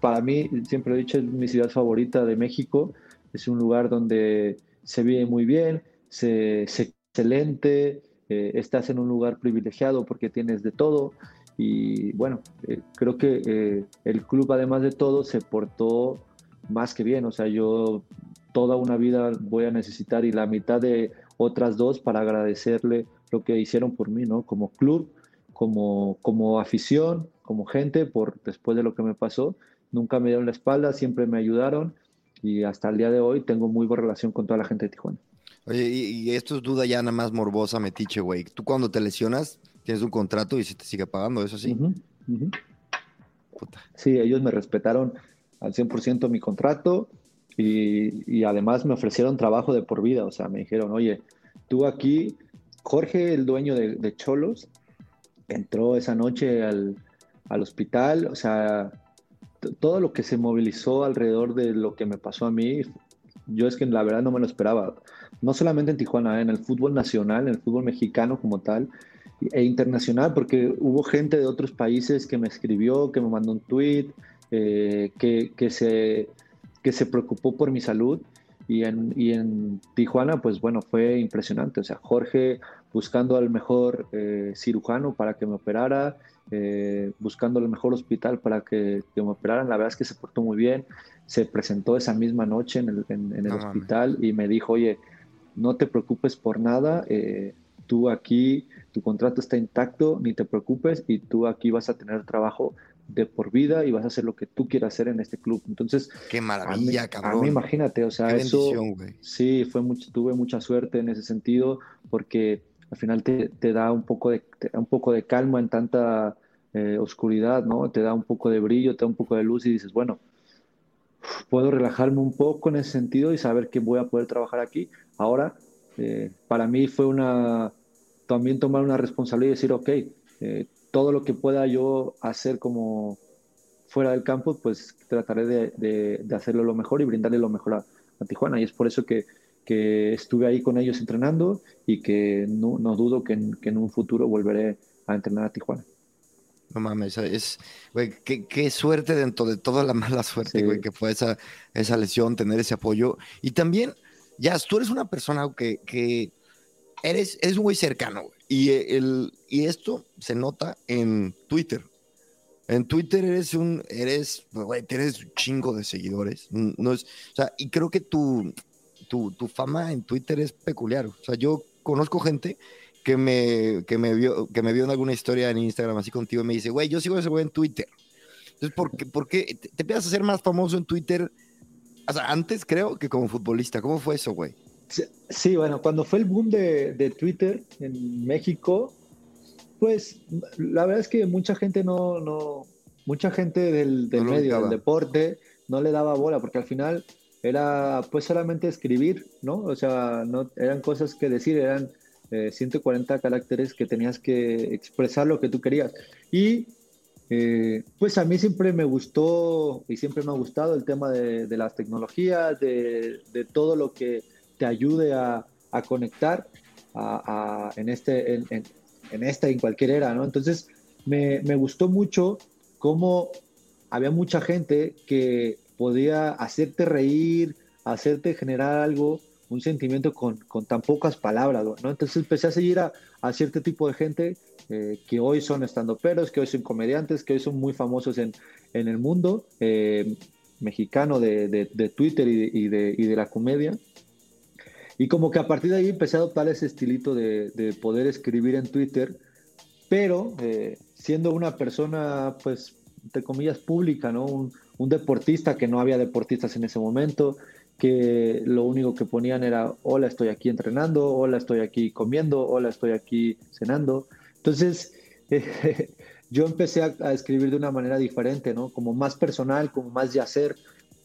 [SPEAKER 2] para mí, siempre he dicho, es mi ciudad favorita de México. Es un lugar donde se vive muy bien, se, se excelente, eh, estás en un lugar privilegiado porque tienes de todo. Y bueno, eh, creo que eh, el club además de todo se portó más que bien. O sea, yo toda una vida voy a necesitar y la mitad de otras dos para agradecerle lo que hicieron por mí, ¿no? Como club, como, como afición, como gente, por después de lo que me pasó. Nunca me dieron la espalda, siempre me ayudaron y hasta el día de hoy tengo muy buena relación con toda la gente de Tijuana.
[SPEAKER 1] Oye, y, esto es duda ya nada más morbosa, metiche, güey. Tú cuando te lesionas, tienes un contrato y se te sigue pagando, ¿eso sí?
[SPEAKER 2] Sí, ellos me respetaron al 100% mi contrato y, además me ofrecieron trabajo de por vida. O sea, me dijeron, oye, tú aquí, Jorge, el dueño de, Cholos, entró esa noche al, al hospital. O sea, todo lo que se movilizó alrededor de lo que me pasó a mí, yo es que la verdad no me lo esperaba. No solamente en Tijuana, ¿eh? en el fútbol nacional, en el fútbol mexicano como tal e internacional, porque hubo gente de otros países que me escribió, que me mandó un tweet, eh, que, que, se, que se preocupó por mi salud. Y en, y en Tijuana, pues bueno, fue impresionante. O sea, Jorge buscando al mejor eh, cirujano para que me operara, eh, buscando el mejor hospital para que, que, me operaran. La verdad es que se portó muy bien. Se presentó esa misma noche en el, en, el hospital y me dijo, oye, no te preocupes por nada. Eh, tú aquí, tu contrato está intacto, ni te preocupes y tú aquí vas a tener trabajo de por vida y vas a hacer lo que tú quieras hacer en este club. Entonces,
[SPEAKER 1] qué maravilla, cabrón.
[SPEAKER 2] A mí imagínate, o sea, eso sí, fue mucho, tuve mucha suerte en ese sentido porque al final te, da un poco de un poco de calma en tanta eh, oscuridad, ¿no? Te da un poco de brillo, te da un poco de luz y dices, bueno, puedo relajarme un poco en ese sentido y saber que voy a poder trabajar aquí. Ahora eh, para mí fue una, también tomar una responsabilidad y decir, ok, eh, todo lo que pueda yo hacer como fuera del campo, pues trataré de, hacerlo lo mejor y brindarle lo mejor a, Tijuana. Y es por eso que, estuve ahí con ellos entrenando y que no, dudo que en, un futuro volveré a entrenar a Tijuana.
[SPEAKER 1] No mames, es, güey, qué, suerte dentro de toda la mala suerte, güey, que fue esa, esa lesión, tener ese apoyo. Y también ya, tú eres una persona que, que eres, eres un güey cercano, Y, el, y esto se nota en Twitter. En Twitter eres un, eres, güey, tienes un chingo de seguidores. No es, o sea, y creo que tu, tu, tu, fama en Twitter es peculiar. O sea, yo conozco gente que me, que me vio, que me vio en alguna historia en Instagram así contigo y me dice, güey, yo sigo ese güey en Twitter. Entonces, ¿por qué, por qué te, te empiezas a ser más famoso en Twitter? O sea, antes creo que como futbolista. ¿Cómo fue eso, güey?
[SPEAKER 2] Sí, bueno, cuando fue el boom de, Twitter en México, pues la verdad es que mucha gente no, no mucha gente del, medio, del deporte, no le daba bola, porque al final era pues solamente escribir, ¿no? O sea, no eran cosas que decir, eran 140 eh, caracteres que tenías que expresar lo que tú querías. Y eh, pues a mí siempre me gustó y siempre me ha gustado el tema de, las tecnologías, de, todo lo que te ayude a, conectar en, este, en, esta y en cualquier era, ¿no? Entonces me, gustó mucho cómo había mucha gente que podía hacerte reír, hacerte generar algo, un sentimiento con, tan pocas palabras, ¿no? Entonces empecé a seguir a, a cierto tipo de gente eh, que hoy son estandoperos, que hoy son comediantes, que hoy son muy famosos en, en el mundo eh, mexicano de, Twitter y de, la comedia. Y como que a partir de ahí empecé a adoptar ese estilito de, poder escribir en Twitter, pero eh, siendo una persona, pues, entre comillas, pública, ¿no? Un, un deportista que no había deportistas en ese momento, que lo único que ponían era, hola, estoy aquí entrenando, hola, estoy aquí comiendo, hola, estoy aquí cenando. Entonces, yo empecé a, escribir de una manera diferente, ¿no? Como más personal, como más yacer,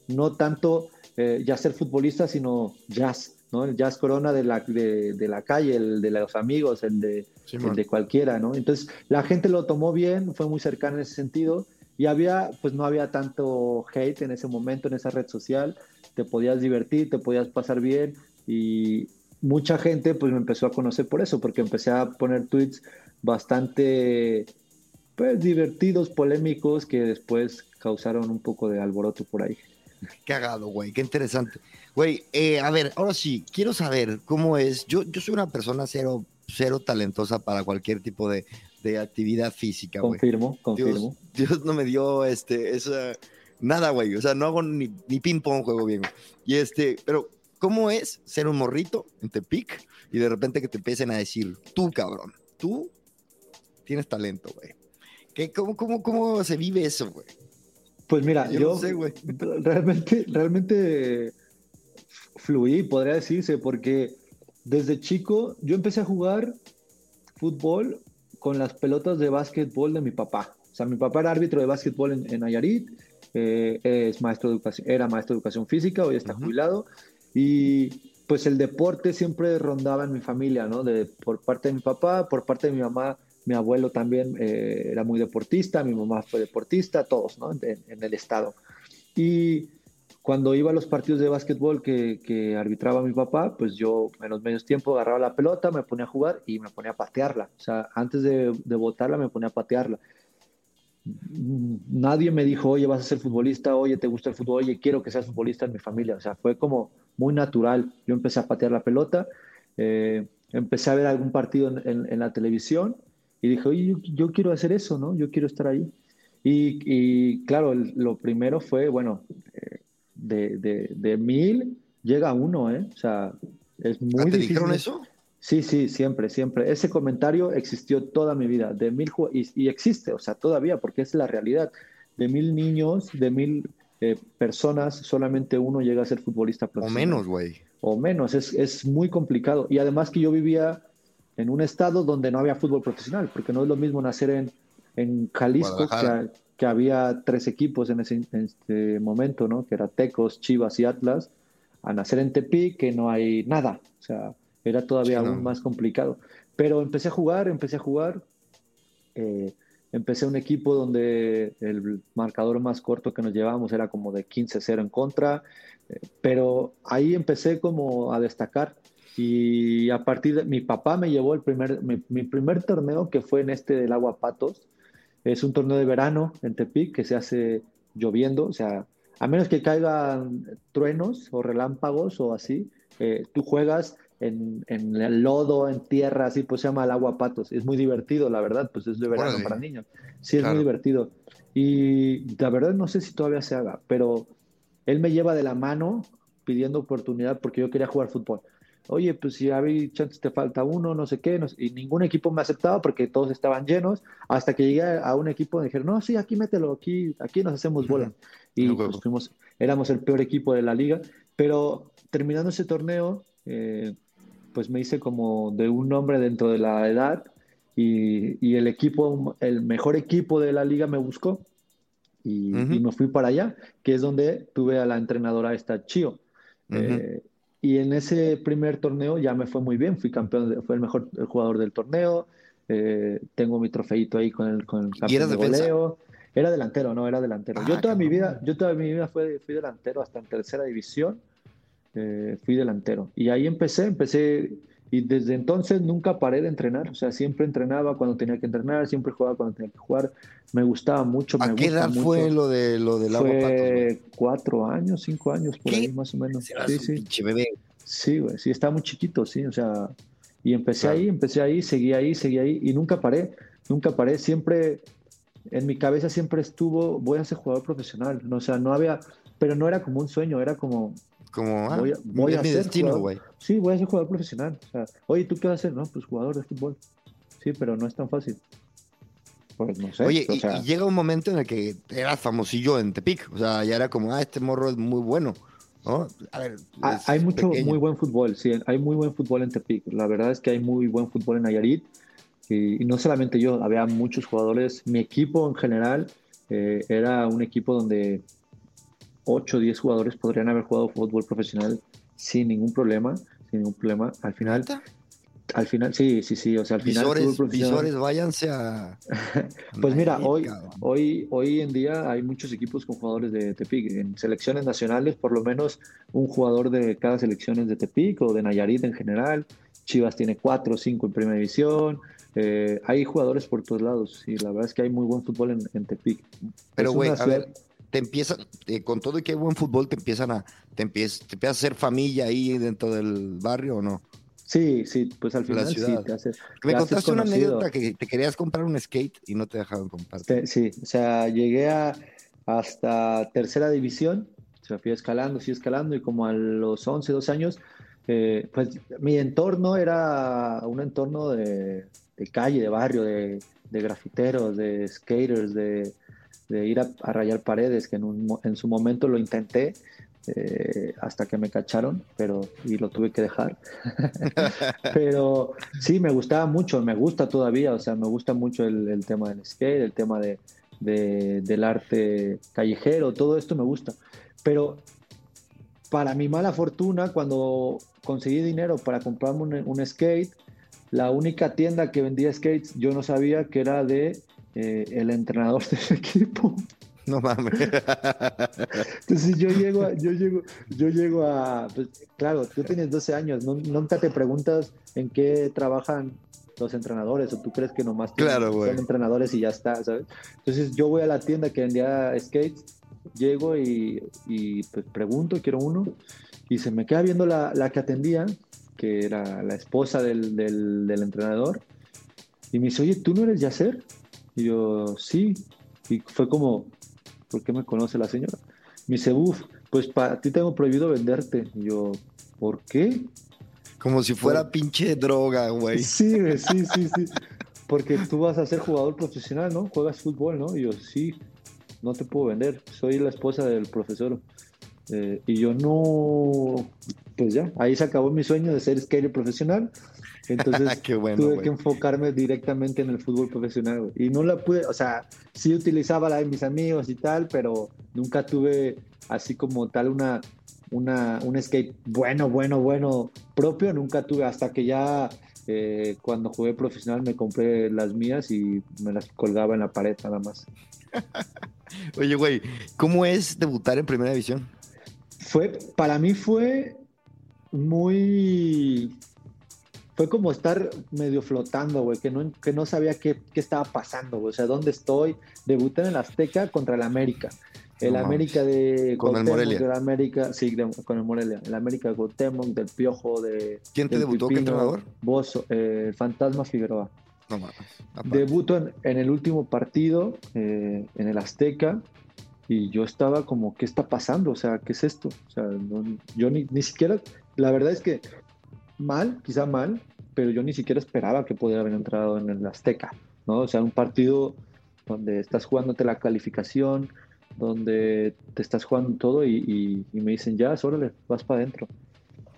[SPEAKER 2] no tanto eh, yacer futbolista, sino jazz, ¿no? El jazz corona de la, de, la calle, el de los amigos, el de, el de cualquiera, ¿no? Entonces la gente lo tomó bien, fue muy cercana en ese sentido y había, pues no había tanto hate en ese momento, en esa red social, te podías divertir, te podías pasar bien y mucha gente pues me empezó a conocer por eso, porque empecé a poner tweets bastante pues divertidos, polémicos, que después causaron un poco de alboroto por ahí.
[SPEAKER 1] Cagado, güey, qué interesante. Güey, eh, a ver, ahora sí, quiero saber cómo es. Yo, yo soy una persona cero, cero talentosa para cualquier tipo de, de actividad física,
[SPEAKER 2] güey. Confirmo, confirmo.
[SPEAKER 1] Dios, no me dio este, esa, nada, güey. O sea, no hago ni, ni ping-pong, juego bien. Y este, pero, ¿cómo es ser un morrito en Tepic y de repente que te empiecen a decir, tú, cabrón, tú tienes talento, güey? cómo, cómo, ¿Cómo se vive eso, güey?
[SPEAKER 2] Pues mira, yo, sé, realmente, realmente fluí, podría decirse, porque desde chico yo empecé a jugar fútbol con las pelotas de básquetbol de mi papá. O sea, mi papá era árbitro de básquetbol en, en Nayarit, eh, es maestro de educación, era maestro de educación física, hoy está jubilado, y pues el deporte siempre rondaba en mi familia, ¿no? De, por parte de mi papá, por parte de mi mamá, mi abuelo también eh, era muy deportista, mi mamá fue deportista, todos, ¿no? En, el estado. Y cuando iba a los partidos de básquetbol que, que, arbitraba mi papá, pues yo en los medios tiempos agarraba la pelota, me ponía a jugar y me ponía a patearla. O sea, antes de, de botarla me ponía a patearla. Nadie me dijo, oye, vas a ser futbolista, oye, te gusta el fútbol, oye, quiero que seas futbolista en mi familia. O sea, fue como muy natural. Yo empecé a patear la pelota, eh, empecé a ver algún partido en, la televisión y dije, oye, yo, quiero hacer eso, ¿no? Yo quiero estar ahí. Y, y claro, lo primero fue, bueno, eh, de, de, mil llega uno, ¿eh? O sea, es muy
[SPEAKER 1] ¿Ah, ¿Te dijeron eso?
[SPEAKER 2] Sí, sí, siempre, siempre. Ese comentario existió toda mi vida, de mil y, y existe, o sea, todavía, porque es la realidad. De mil niños, de mil eh, personas, solamente uno llega a ser futbolista
[SPEAKER 1] profesional. O menos, güey.
[SPEAKER 2] O menos, es, es muy complicado. Y además que yo vivía en un estado donde no había fútbol profesional, porque no es lo mismo nacer en, en Jalisco, que, que había tres equipos en, ese, en este momento, ¿no? Que era Tecos, Chivas y Atlas, a nacer en Tepic, que no hay nada, o sea, era todavía aún más complicado. Pero empecé a jugar, empecé a jugar, eh, empecé un equipo donde el marcador más corto que nos llevábamos era como de 15-0 en contra, eh, pero ahí empecé como a destacar. Y a partir de mi papá me llevó el primer, mi, mi primer torneo que fue en este del Agua Patos, es un torneo de verano en Tepic que se hace lloviendo, o sea, a menos que caigan truenos o relámpagos o así, eh, tú juegas en, el lodo, en tierra, así pues se llama el agua patos. Es muy divertido, la verdad, pues es de verano para niños. Sí, es muy divertido. Y la verdad no sé si todavía se haga, pero él me lleva de la mano pidiendo oportunidad porque yo quería jugar fútbol oye, pues si había chances te falta uno, no sé qué, y ningún equipo me aceptaba porque todos estaban llenos, hasta que llegué a un equipo y dijeron, no, sí, aquí mételo, aquí, aquí nos hacemos bola. Y pues, fuimos, éramos el peor equipo de la liga, pero terminando ese torneo, eh, pues me hice como de un nombre dentro de la edad y, y el equipo, el mejor equipo de la liga me buscó y, me fui para allá, que es donde tuve a la entrenadora esta Chio. Y en ese primer torneo ya me fue muy bien, fui campeón, fue el mejor jugador del torneo, eh, tengo mi trofeito ahí con el, con el
[SPEAKER 1] campeón de goleo.
[SPEAKER 2] Era delantero, no, era delantero. yo ah, toda mi vida, yo toda mi vida fui, fui delantero hasta en tercera división, eh, fui delantero. Y ahí empecé, empecé, y desde entonces nunca paré de entrenar, o sea, siempre entrenaba cuando tenía que entrenar, siempre jugaba cuando tenía que jugar, me gustaba mucho.
[SPEAKER 1] ¿A qué edad fue lo, de, lo del agua
[SPEAKER 2] Fue cuatro años, cinco años, por ahí más o menos.
[SPEAKER 1] Sí, sí. Bebé.
[SPEAKER 2] Sí, güey, sí, estaba muy chiquito, sí, o sea, y empecé ahí, empecé ahí, seguí ahí, seguí ahí, y nunca paré, nunca paré, siempre, en mi cabeza siempre estuvo, voy a ser jugador profesional, o sea, no había, pero no era como un sueño, era como...
[SPEAKER 1] Como, ah, voy a, voy a ser destino, güey.
[SPEAKER 2] Sí, voy a ser jugador profesional, o sea, oye, ¿tú qué vas a hacer? No, pues jugador de fútbol. Sí, pero no es tan fácil.
[SPEAKER 1] Pues no sé. Oye, y, llega un momento en el que era famosillo en Tepic. O sea, ya era como, ah, este morro es muy bueno. ¿no? A ver,
[SPEAKER 2] hay mucho, muy buen fútbol, sí, hay muy buen fútbol en Tepic. La verdad es que hay muy buen fútbol en Nayarit. Y, no solamente yo, había muchos jugadores. Mi equipo en general eh, era un equipo donde 8 o 10 jugadores podrían haber jugado fútbol profesional sin ningún problema, sin ningún problema. Al final, al final, sí, sí, sí. O sea, al final.
[SPEAKER 1] Visores, váyanse a.
[SPEAKER 2] pues mira, hoy, hoy, hoy en día hay muchos equipos con jugadores de Tepic. En selecciones nacionales, por lo menos un jugador de cada selección es de Tepic o de Nayarit en general. Chivas tiene cuatro o cinco en primera división. Eh, hay jugadores por todos lados. Y la verdad es que hay muy buen fútbol en, Tepic.
[SPEAKER 1] Pero, güey, a ver, te empiezan, eh, con todo y que hay buen fútbol, te empiezan a, te empiezas, te empiezas a hacer familia ahí dentro del barrio o no?
[SPEAKER 2] Sí, sí, pues al final sí te hace.
[SPEAKER 1] Me contaste una anécdota que te querías comprar un skate y no te dejaron comprar.
[SPEAKER 2] Sí, o sea, llegué a, hasta tercera división, o sea, fui escalando, fui escalando y como a los 11, 12 años, eh, pues mi entorno era un entorno de, calle, de barrio, de, grafiteros, de skaters, de, ir a, rayar paredes, que en, en su momento lo intenté eh, hasta que me cacharon, pero y lo tuve que dejar. pero sí, me gustaba mucho, me gusta todavía, o sea, me gusta mucho el, tema del skate, el tema de, del arte callejero, todo esto me gusta. Pero para mi mala fortuna, cuando conseguí dinero para comprarme un, skate, la única tienda que vendía skates, yo no sabía que era de eh, el entrenador del equipo.
[SPEAKER 1] No mames.
[SPEAKER 2] Entonces yo llego, a, yo llego, yo llego a, pues, claro, tú tienes 12 años, nunca te preguntas en qué trabajan los entrenadores o tú crees que nomás
[SPEAKER 1] son
[SPEAKER 2] entrenadores y ya está, ¿sabes? Entonces yo voy a la tienda que vendía skates, llego y, pues pregunto, quiero uno, y se me queda viendo la, que atendía, que era la esposa del, del entrenador, y me dice, oye, ¿tú no eres Yacer? Y yo, sí. Y fue como, ¿por qué me conoce la señora? Me dice, uff, pues para ti tengo prohibido venderte. Y yo, ¿por qué?
[SPEAKER 1] Como si fuera pinche droga, güey.
[SPEAKER 2] Sí, sí, sí, sí. Porque tú vas a ser jugador profesional, ¿no? Juegas fútbol, ¿no? Y yo, sí, no te puedo vender. Soy la esposa del profesor. Eh, y yo no, pues ya, ahí se acabó mi sueño de ser skater profesional. Entonces tuve que enfocarme directamente en el fútbol profesional. Y no la pude, o sea, sí utilizaba la de mis amigos y tal, pero nunca tuve así como tal una, una, un skate bueno, bueno, bueno propio. Nunca tuve hasta que ya eh, cuando jugué profesional me compré las mías y me las colgaba en la pared nada más.
[SPEAKER 1] Oye, güey, ¿cómo es debutar en primera división?
[SPEAKER 2] Fue, para mí fue muy fue como estar medio flotando, güey, que no, que no sabía qué, qué estaba pasando, güey. O sea, ¿dónde estoy? Debuté en el Azteca contra el América. El América de...
[SPEAKER 1] Con el Morelia.
[SPEAKER 2] De América, sí, con el Morelia. El América de Cuauhtémoc, del Piojo, de...
[SPEAKER 1] ¿Quién te debutó? ¿Qué entrenador?
[SPEAKER 2] Bozo, eh, Fantasma Figueroa. No mames. Debuto en, en, el último partido, eh, en el Azteca, y yo estaba como, ¿qué está pasando? O sea, ¿qué es esto? O sea, yo ni, ni siquiera, la verdad es que mal, quizá mal, pero yo ni siquiera esperaba que pudiera haber entrado en el Azteca, ¿no? O sea, un partido donde estás jugándote la calificación, donde te estás jugando todo y, me dicen, ya, órale, vas para adentro.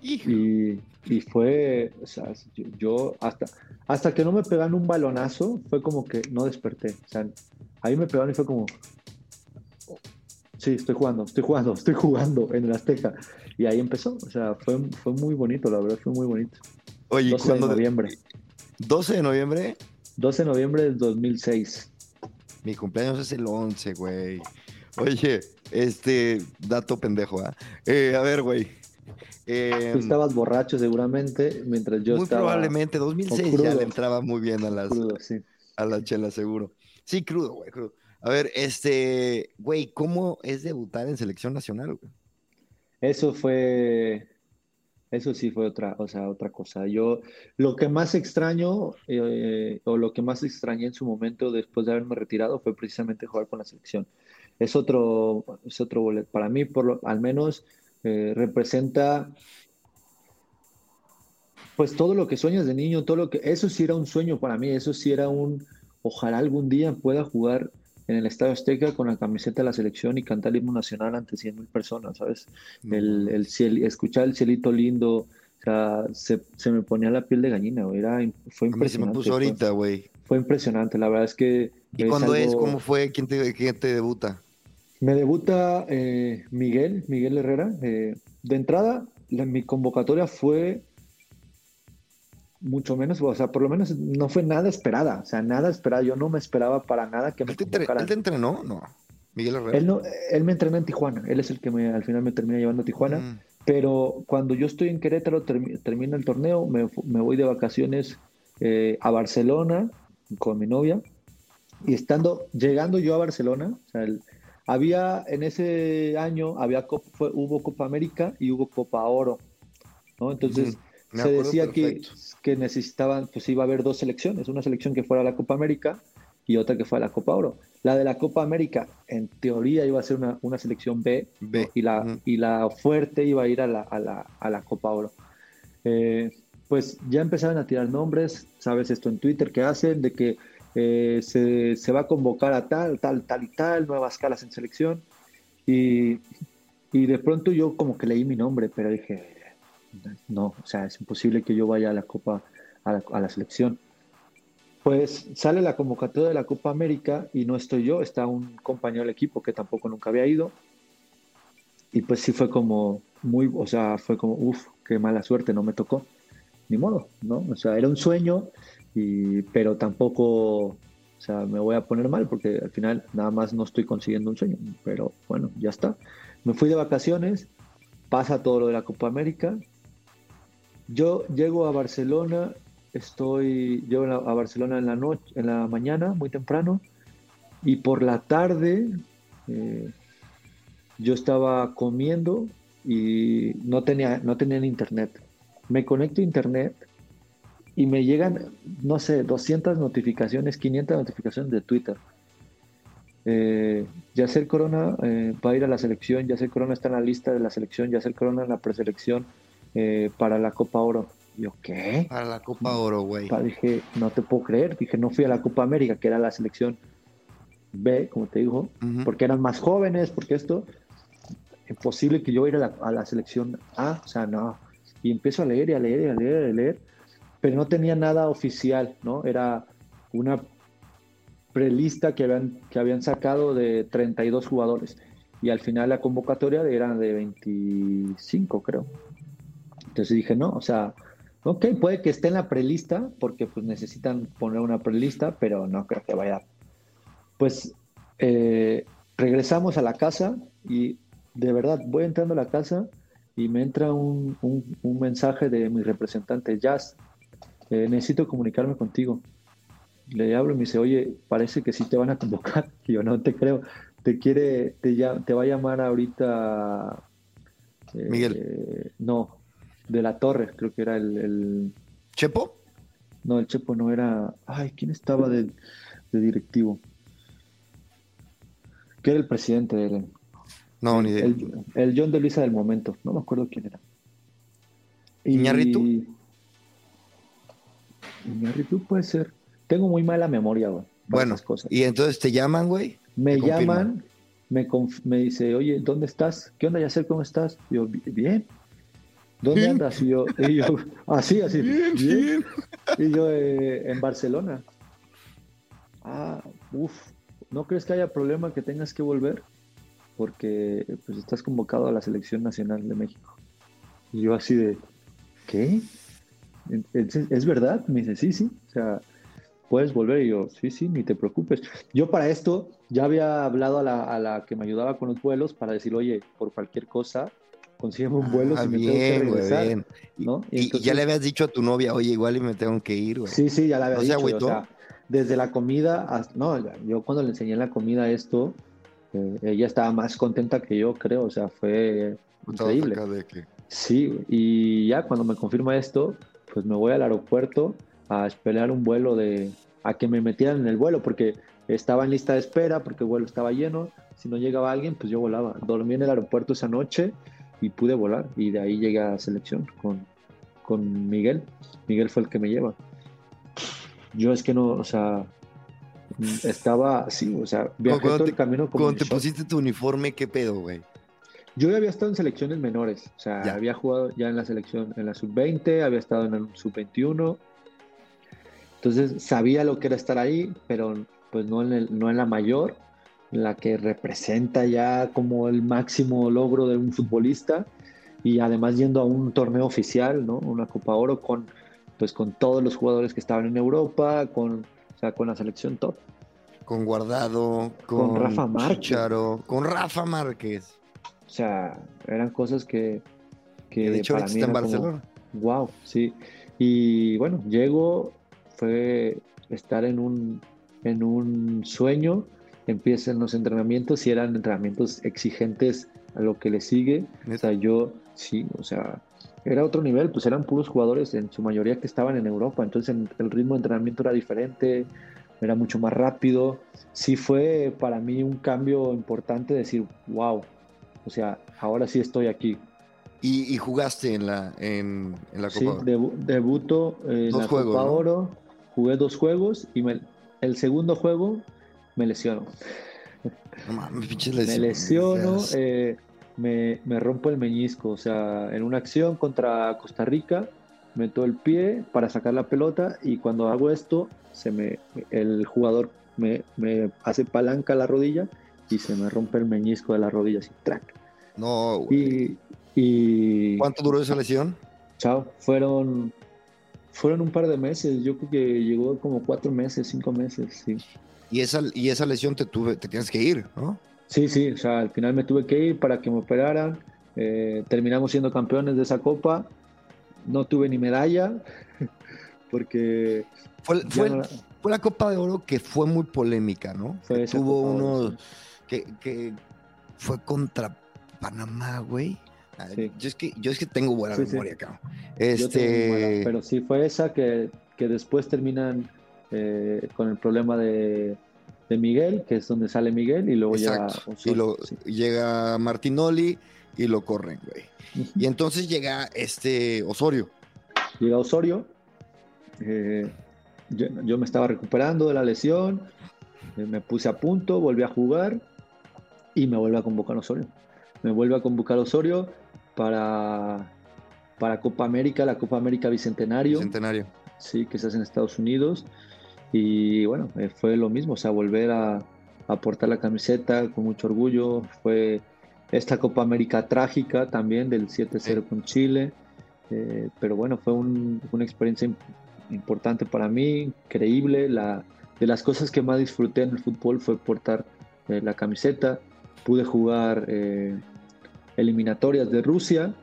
[SPEAKER 2] Y, y, fue, o sea, yo, hasta, hasta que no me pegan un balonazo, fue como que no desperté. O sea, ahí me pegaron y fue como, sí, estoy jugando, estoy jugando, estoy jugando en el Azteca. Y ahí empezó, o sea, fue, fue muy bonito, la verdad, fue muy bonito.
[SPEAKER 1] Oye,
[SPEAKER 2] 12 de noviembre.
[SPEAKER 1] 12 de noviembre.
[SPEAKER 2] 12 de noviembre del 2006.
[SPEAKER 1] Mi cumpleaños es el 11, güey. Oye, este dato pendejo, ¿ah? ¿eh? a ver, güey.
[SPEAKER 2] Tú estabas borracho seguramente, mientras yo
[SPEAKER 1] muy
[SPEAKER 2] estaba...
[SPEAKER 1] Muy probablemente, 2006 ya le entraba muy bien a las, a la chela, seguro. Sí, crudo, güey, crudo. A ver, este, güey, ¿cómo es debutar en selección nacional, güey?
[SPEAKER 2] Eso fue, eso sí fue otra, o sea, otra cosa. Yo lo que más extraño eh, o lo que más extrañé en su momento después de haberme retirado fue precisamente jugar con la selección. Es otro, es otro boleto. Para mí, por lo, al menos, eh, representa pues todo lo que sueñas de niño, todo lo que, eso sí era un sueño para mí, eso sí era un, ojalá algún día pueda jugar en el Estadio Azteca con la camiseta de la selección y cantar el himno nacional ante 100.000 personas, ¿sabes? El, el escuchar el cielito lindo, O sea, se, se me ponía la piel de gallina, güey. Era, fue
[SPEAKER 1] A mí se me
[SPEAKER 2] impresionante.
[SPEAKER 1] puso
[SPEAKER 2] fue-
[SPEAKER 1] ahorita, güey.
[SPEAKER 2] Fue, impresionante, la verdad es que...
[SPEAKER 1] ¿Y cuándo es? ¿Cómo fue? ¿Quién te, quién te debuta?
[SPEAKER 2] Me debuta eh, Miguel, Miguel Herrera. eh, de entrada, la- mi convocatoria fue mucho menos, o sea, por lo menos no fue nada esperada, o sea, nada esperada. Yo no me esperaba para nada que me
[SPEAKER 1] ¿Él te, entre-
[SPEAKER 2] convocaran.
[SPEAKER 1] él te entrenó? No. Miguel Herrera.
[SPEAKER 2] Él, no, él me entrenó en Tijuana, él es el que me, al final me termina llevando a Tijuana,
[SPEAKER 1] Mm.
[SPEAKER 2] pero cuando yo estoy en Querétaro, termi- termina el torneo, me, me voy de vacaciones eh, a Barcelona con mi novia, y estando, llegando yo a Barcelona, o sea, el- había en ese año, había fue- hubo Copa América y hubo Copa Oro, ¿no? Entonces.
[SPEAKER 1] Me
[SPEAKER 2] se decía que,
[SPEAKER 1] perfecto.
[SPEAKER 2] que necesitaban, pues iba a haber dos selecciones, una selección que fuera a la Copa América y otra que fuera a la Copa Oro. La de la Copa América, en teoría, iba a ser una, una selección B,
[SPEAKER 1] B,
[SPEAKER 2] y, la, y la fuerte iba a ir a la, a la, a la Copa Oro. Eh, pues ya empezaron a tirar nombres, sabes esto en Twitter que hacen, de que eh, se, se va a convocar a tal, tal, tal y tal, nuevas caras en selección. Y, y de pronto yo como que leí mi nombre, pero dije, no, o sea, es imposible que yo vaya a la Copa, a la, selección. Pues sale la convocatoria de la Copa América y no estoy yo, está un compañero del equipo que tampoco nunca había ido. Y pues sí fue como muy, o sea, fue como, uff, qué mala suerte, no me tocó. Ni modo, ¿no? O sea, era un sueño, y, pero tampoco, o sea, me voy a poner mal porque al final nada más no estoy consiguiendo un sueño. Pero bueno, ya está. Me fui de vacaciones, pasa todo lo de la Copa América. Yo llego a Barcelona, estoy, llego a Barcelona en la noche, en la mañana, muy temprano, y por la tarde eh, yo estaba comiendo y no tenía, no tenía internet. Me conecto a internet y me llegan, no sé, 200 notificaciones, 500 notificaciones de Twitter. Eh, Yacel Corona eh, va a ir a la selección, Yacel Corona está en la lista de la selección, Yacel Corona en la preselección eh, para la Copa Oro. Yo, ¿qué?
[SPEAKER 1] Para la Copa Oro, güey.
[SPEAKER 2] Dije, no te puedo creer. Dije, no fui a la Copa América, que era la selección B, como te digo, porque eran más jóvenes, porque esto, imposible que yo ir a la, a la selección A, o sea, no. Y empiezo a leer y a leer y a leer y a leer, pero no tenía nada oficial, ¿no? Era una prelista que habían, que habían sacado de 32 jugadores. Y al final la convocatoria era de 25, creo. Entonces dije, no, o sea, ok, puede que esté en la prelista, porque pues necesitan poner una prelista, pero no creo que vaya. Pues eh, regresamos a la casa y de verdad voy entrando a la casa y me entra un, un- un mensaje de mi representante, Jazz, eh, necesito comunicarme contigo. Le hablo y me dice, oye, parece que sí te van a convocar. Y yo no te creo. Te quiere, te, te va a llamar ahorita. eh,
[SPEAKER 1] Miguel.
[SPEAKER 2] no, de la Torre, creo que era el, el-
[SPEAKER 1] ¿Chepo?
[SPEAKER 2] No, el Chepo no era. Ay, ¿quién estaba de, de directivo? Que era el presidente del.
[SPEAKER 1] No, ni idea.
[SPEAKER 2] El, el John de Luisa del momento. No me acuerdo quién era. Y-
[SPEAKER 1] ¿Iñárritu?
[SPEAKER 2] Iñárritu puede ser. Tengo muy mala memoria, güey.
[SPEAKER 1] Bueno,
[SPEAKER 2] cosas.
[SPEAKER 1] y entonces te llaman, güey.
[SPEAKER 2] Me
[SPEAKER 1] confirman.
[SPEAKER 2] llaman, me, me dice, oye, ¿dónde estás? ¿Qué onda, Yacer? ¿Cómo estás? Yo, "Bi- bien. ¿Dónde andas? Y yo, y yo, así, así. "Bien". Y yo, "Eh, en Barcelona. Ah, uff. ¿No crees que haya problema que tengas que volver? Porque pues estás convocado a la selección nacional de México. Y yo así de, ¿qué? ¿Es, es verdad? Me dice, sí, sí. O sea, puedes volver. Y yo, sí, sí, ni te preocupes. Yo para esto ya había hablado a la, a la que me ayudaba con los vuelos para decir, oye, por cualquier cosa, consígueme un vuelo
[SPEAKER 1] Ah,
[SPEAKER 2] si me tengo que
[SPEAKER 1] bien,
[SPEAKER 2] regresar.
[SPEAKER 1] bien. Y,
[SPEAKER 2] ¿no?
[SPEAKER 1] y- y
[SPEAKER 2] entonces-
[SPEAKER 1] ya le habías dicho a tu novia, oye, igual y me tengo que ir, güey.
[SPEAKER 2] Sí, sí, ya la había
[SPEAKER 1] ¿No se
[SPEAKER 2] dicho.
[SPEAKER 1] agüitó?
[SPEAKER 2] O sea, desde la comida, hasta- no, yo cuando le enseñé la comida esto, eh, ella estaba más contenta que yo, creo. O sea, fue
[SPEAKER 1] Estabas
[SPEAKER 2] increíble.
[SPEAKER 1] que-
[SPEAKER 2] Sí, y ya cuando me confirma esto, pues me voy al aeropuerto a esperar un vuelo de, a que me metieran en el vuelo, porque estaba en lista de espera, porque el vuelo estaba lleno. Si no llegaba alguien, pues yo volaba. Dormí en el aeropuerto esa noche y pude volar. Y de ahí llegué a selección con, con Miguel. Miguel fue el que me lleva. Yo es que no, o sea, estaba así, o sea, viajé todo el camino como
[SPEAKER 1] Cuando te pusiste tu uniforme, ¿qué pedo, güey?
[SPEAKER 2] Yo ya había estado en selecciones menores, o sea, había jugado ya en la selección, en la sub-20, había estado en el sub-21. Entonces sabía lo que era estar ahí, pero pues no en, el, no en la mayor, la que representa ya como el máximo logro de un futbolista y además yendo a un torneo oficial, ¿no? Una Copa Oro con pues con todos los jugadores que estaban en Europa, con, o sea, con la selección top.
[SPEAKER 1] Con Guardado, con, Rafa Márquez. con Rafa Márquez.
[SPEAKER 2] O sea, eran cosas que,
[SPEAKER 1] que de hecho para mí está en Barcelona.
[SPEAKER 2] wow, sí. Y bueno, llego, fue estar en un, en un sueño, empiezan los entrenamientos y eran entrenamientos exigentes a lo que le sigue. O sea, yo, sí, o sea, era otro nivel, pues eran puros jugadores en su mayoría que estaban en Europa, entonces el ritmo de entrenamiento era diferente, era mucho más rápido. Sí fue para mí un cambio importante decir, wow, o sea, ahora sí estoy aquí.
[SPEAKER 1] ¿Y, jugaste en la, en, la Copa
[SPEAKER 2] Sí, debuto en la Copa Oro, jugué dos juegos y el segundo juego me lesiono.
[SPEAKER 1] No mames,
[SPEAKER 2] Me lesiono, eh, me, rompo el meñisco. O sea, en una acción contra Costa Rica, meto el pie para sacar la pelota y cuando hago esto, se me, el jugador me, hace palanca la rodilla y se me rompe el meñisco de la rodilla así, track.
[SPEAKER 1] No,
[SPEAKER 2] y, y,
[SPEAKER 1] ¿Cuánto duró esa lesión?
[SPEAKER 2] Chao, fueron, fueron un par de meses, yo creo que llegó como cuatro meses, cinco meses, sí.
[SPEAKER 1] Y esa, y esa lesión te, tuve, te tienes que ir, ¿no?
[SPEAKER 2] Sí, sí, o sea, al final me tuve que ir para que me operaran. Eh, terminamos siendo campeones de esa copa. No tuve ni medalla porque...
[SPEAKER 1] Fue, fue, la Copa de Oro que fue muy polémica, ¿no? Fue tuvo uno que, fue contra Panamá, güey. Yo, es que, yo es que tengo buena memoria, acá. Este...
[SPEAKER 2] pero sí fue esa que, que después terminan eh, con el problema de de Miguel, que es donde sale Miguel, y luego llega
[SPEAKER 1] Osorio, y llega Martinoli y lo corren, güey. Y entonces llega este Osorio.
[SPEAKER 2] Llega Osorio. Eh, yo, me estaba recuperando de la lesión, eh, me puse a punto, volví a jugar y me vuelve a convocar Osorio. Me vuelve a convocar Osorio para, para Copa América, la Copa América Bicentenario.
[SPEAKER 1] Bicentenario.
[SPEAKER 2] Sí, que se hace en Estados Unidos. Y bueno, eh, fue lo mismo, o sea, volver a, aportar la camiseta con mucho orgullo. Fue esta Copa América trágica también del 7-0 con Chile. Eh, pero bueno, fue una experiencia importante para mí, creíble. La, de las cosas que más disfruté en el fútbol fue portar eh, la camiseta. Pude jugar eliminatorias de Rusia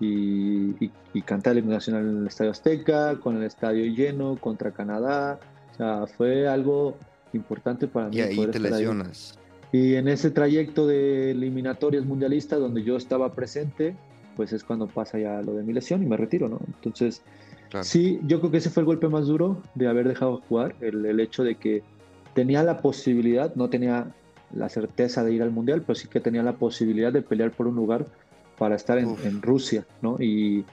[SPEAKER 2] y, y, y cantar el nacional en el Estadio Azteca, con el estadio lleno contra Canadá sea, fue algo importante para mí.
[SPEAKER 1] Y ahí te lesionas.
[SPEAKER 2] Y en ese trayecto de eliminatorias mundialistas donde yo estaba presente, pues es cuando pasa ya lo de mi lesión y me retiro, ¿no? Entonces, sí, yo creo que ese fue el golpe más duro de haber dejado jugar, el, el hecho de que tenía la posibilidad, no tenía la certeza de ir al mundial, pero sí que tenía la posibilidad de pelear por un lugar para estar en, en Rusia, ¿no? Y,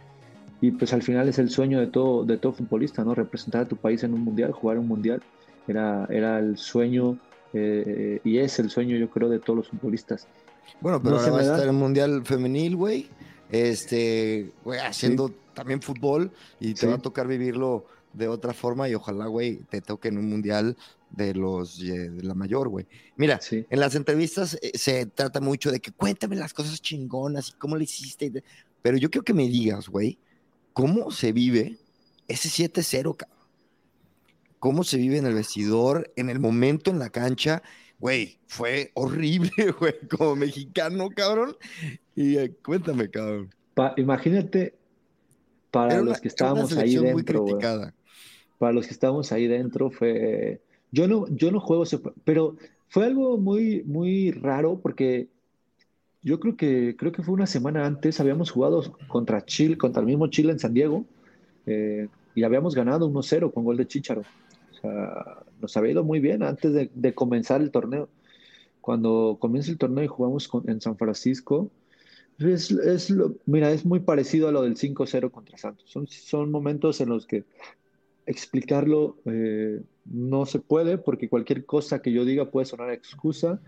[SPEAKER 2] y pues al final es el sueño de todo, de todo futbolista, ¿no? Representar a tu país en un mundial, jugar un mundial, era, era el sueño eh, y es el sueño yo creo de todos los futbolistas.
[SPEAKER 1] Bueno, pero ahora va a estar en el mundial femenil, güey, este, güey, haciendo también fútbol y te va a tocar vivirlo de otra forma y ojalá, güey, te toque en un mundial de los de la mayor, güey. Mira, en las entrevistas eh, se trata mucho de que cuéntame las cosas chingonas y cómo le hiciste, pero yo quiero que me digas, güey, cómo se vive ese 7-0, cabrón. Cómo se vive en el vestidor, en el momento en la cancha. Güey, fue horrible, güey, como mexicano, cabrón. Y eh, cuéntame, cabrón.
[SPEAKER 2] imagínate, para los que estábamos ahí dentro, para los que estábamos ahí dentro, fue. Yo no, yo no juego, pero fue algo muy, muy raro porque yo creo que, creo que fue una semana antes, habíamos jugado contra Chile, contra el mismo Chile en San Diego, eh, y habíamos ganado 1-0 con gol de Chicharo. Nos había ido muy bien antes de, comenzar el torneo. Cuando comienza el torneo y jugamos en San Francisco, es, es mira, es muy parecido a lo del 5-0 contra Santos. Son, son momentos en los que explicarlo eh, no se puede porque cualquier cosa que yo diga puede sonar excusa,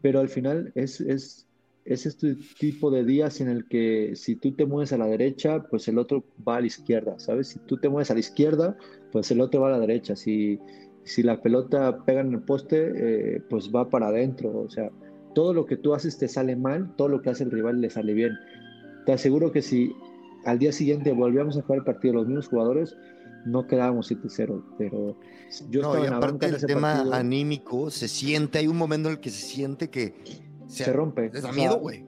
[SPEAKER 2] pero al final es, es es este tipo de días en el que si tú te mueves a la derecha, pues el otro va a la izquierda, ¿sabes? Si tú te mueves a la izquierda, pues el otro va a la derecha. Si, si la pelota pega en el poste, eh, pues va para adentro. O sea, todo lo que tú haces te sale mal, todo lo que hace el rival le sale bien. Te aseguro que si al día siguiente volvíamos a jugar el partido los mismos jugadores, no quedábamos 7-0, pero
[SPEAKER 1] yo no, y aparte el tema anímico se siente, hay un momento en el que se siente que
[SPEAKER 2] se, rompe.
[SPEAKER 1] Les da miedo, güey.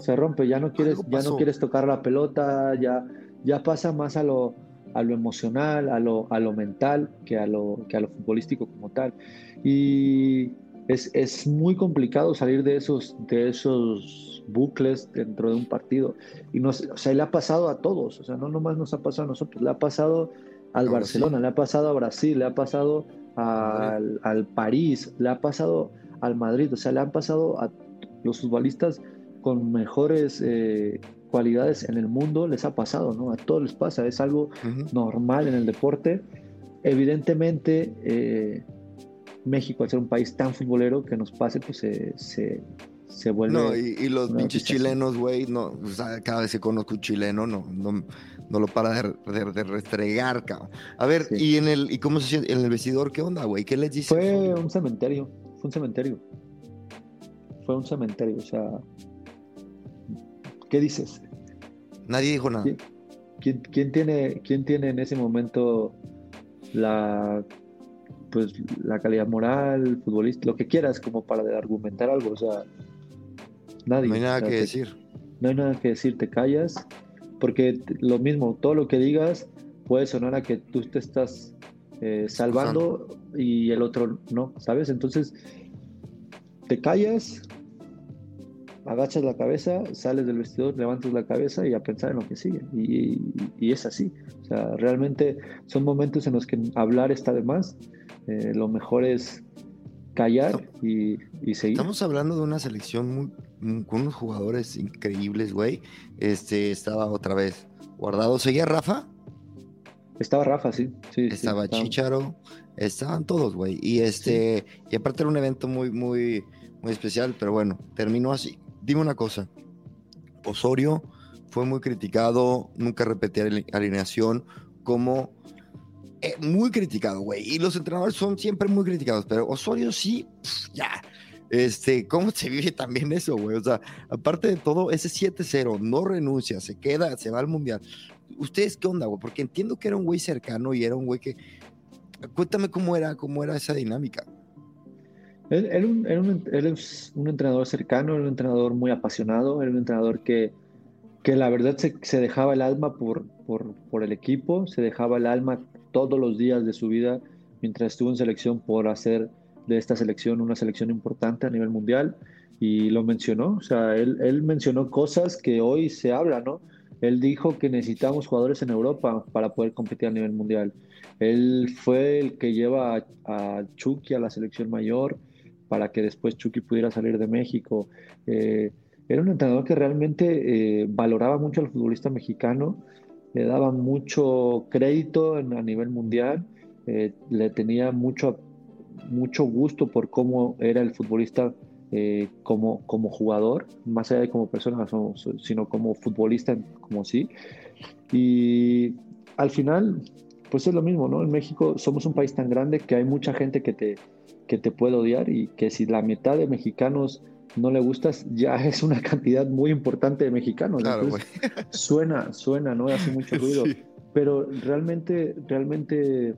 [SPEAKER 2] se rompe, ya no quieres, ya no quieres tocar la pelota, ya, ya pasa más a lo, a lo emocional, a lo, a lo mental que a lo, que a lo futbolístico como tal. Y es, es muy complicado salir de esos, de esos bucles dentro de un partido. Y nos, o sea, le ha pasado a todos, o sea, no nomás nos ha pasado a nosotros, le ha pasado al Barcelona, le ha pasado a Brasil, le ha pasado al, al París, le ha pasado al Madrid, o sea, le han pasado a los futbolistas con mejores eh, cualidades en el mundo, les ha pasado, ¿no? A todos les pasa, es algo normal en el deporte. Evidentemente, eh, México, al ser un país tan futbolero, que nos pase, pues se, se, vuelve...
[SPEAKER 1] No, y, los pinches chilenos, güey, no, o sea, cada vez que conozco un chileno, no, no, no lo para de, restregar, cabrón. A ver, ¿y en el y cómo se siente en el vestidor? ¿Qué onda, güey? ¿Qué les dice?
[SPEAKER 2] Fue un cementerio fue un cementerio. Fue un cementerio, o sea, ¿qué dices?
[SPEAKER 1] Nadie dijo nada.
[SPEAKER 2] ¿Quién, tiene, quién tiene en ese momento la pues la calidad moral, futbolista, lo que quieras, como para argumentar algo, o sea, nadie.
[SPEAKER 1] No hay nada que decir.
[SPEAKER 2] No hay nada que decir, te callas, porque lo mismo, todo lo que digas puede sonar a que tú te estás eh, salvando y el otro no, ¿sabes? Entonces, te callas, agachas la cabeza, sales del vestidor, levantas la cabeza y a pensar en lo que sigue. Y, es así. O sea, realmente son momentos en los que hablar está de más. Eh, lo mejor es callar y, seguir.
[SPEAKER 1] Estamos hablando de una selección muy, con unos jugadores increíbles, güey. Este, estaba otra vez guardado. ¿Seguía Rafa?
[SPEAKER 2] Estaba Rafa, sí. sí
[SPEAKER 1] estaba Chicharo, estaban todos, güey. Y este, y aparte era un evento muy, muy, muy especial, pero bueno, terminó así. Dime una cosa. Osorio fue muy criticado, nunca repetía alineación, como eh, muy criticado, güey. Y los entrenadores son siempre muy criticados, pero Osorio sí, ya. Este, ¿cómo se vive también eso, güey? O sea, aparte de todo, ese 7-0 no renuncia, se queda, se va al mundial. ¿Ustedes qué onda, güey? Porque entiendo que era un güey cercano y era un güey que. Cuéntame cómo era, cómo era esa dinámica.
[SPEAKER 2] Él, es un entrenador cercano, era un entrenador muy apasionado, era un entrenador que, que la verdad se, dejaba el alma por, por, por, el equipo, se dejaba el alma todos los días de su vida mientras estuvo en selección por hacer de esta selección una selección importante a nivel mundial y lo mencionó, o sea, él, él mencionó cosas que hoy se hablan, ¿no? Él dijo que necesitamos jugadores en Europa para poder competir a nivel mundial. Él fue el que lleva a, Chucky a la selección mayor para que después Chucky pudiera salir de México. Eh, era un entrenador que realmente eh, valoraba mucho al futbolista mexicano, le daba mucho crédito a nivel mundial, eh, le tenía mucho, mucho gusto por cómo era el futbolista eh, como, como jugador, más allá de como persona, sino como futbolista, como sí. Y al final, pues es lo mismo, ¿no? En México somos un país tan grande que hay mucha gente que te, que te puede odiar y que si la mitad de mexicanos no le gustas, ya es una cantidad muy importante de mexicanos. suena, suena, ¿no? Hace mucho ruido. Pero realmente, realmente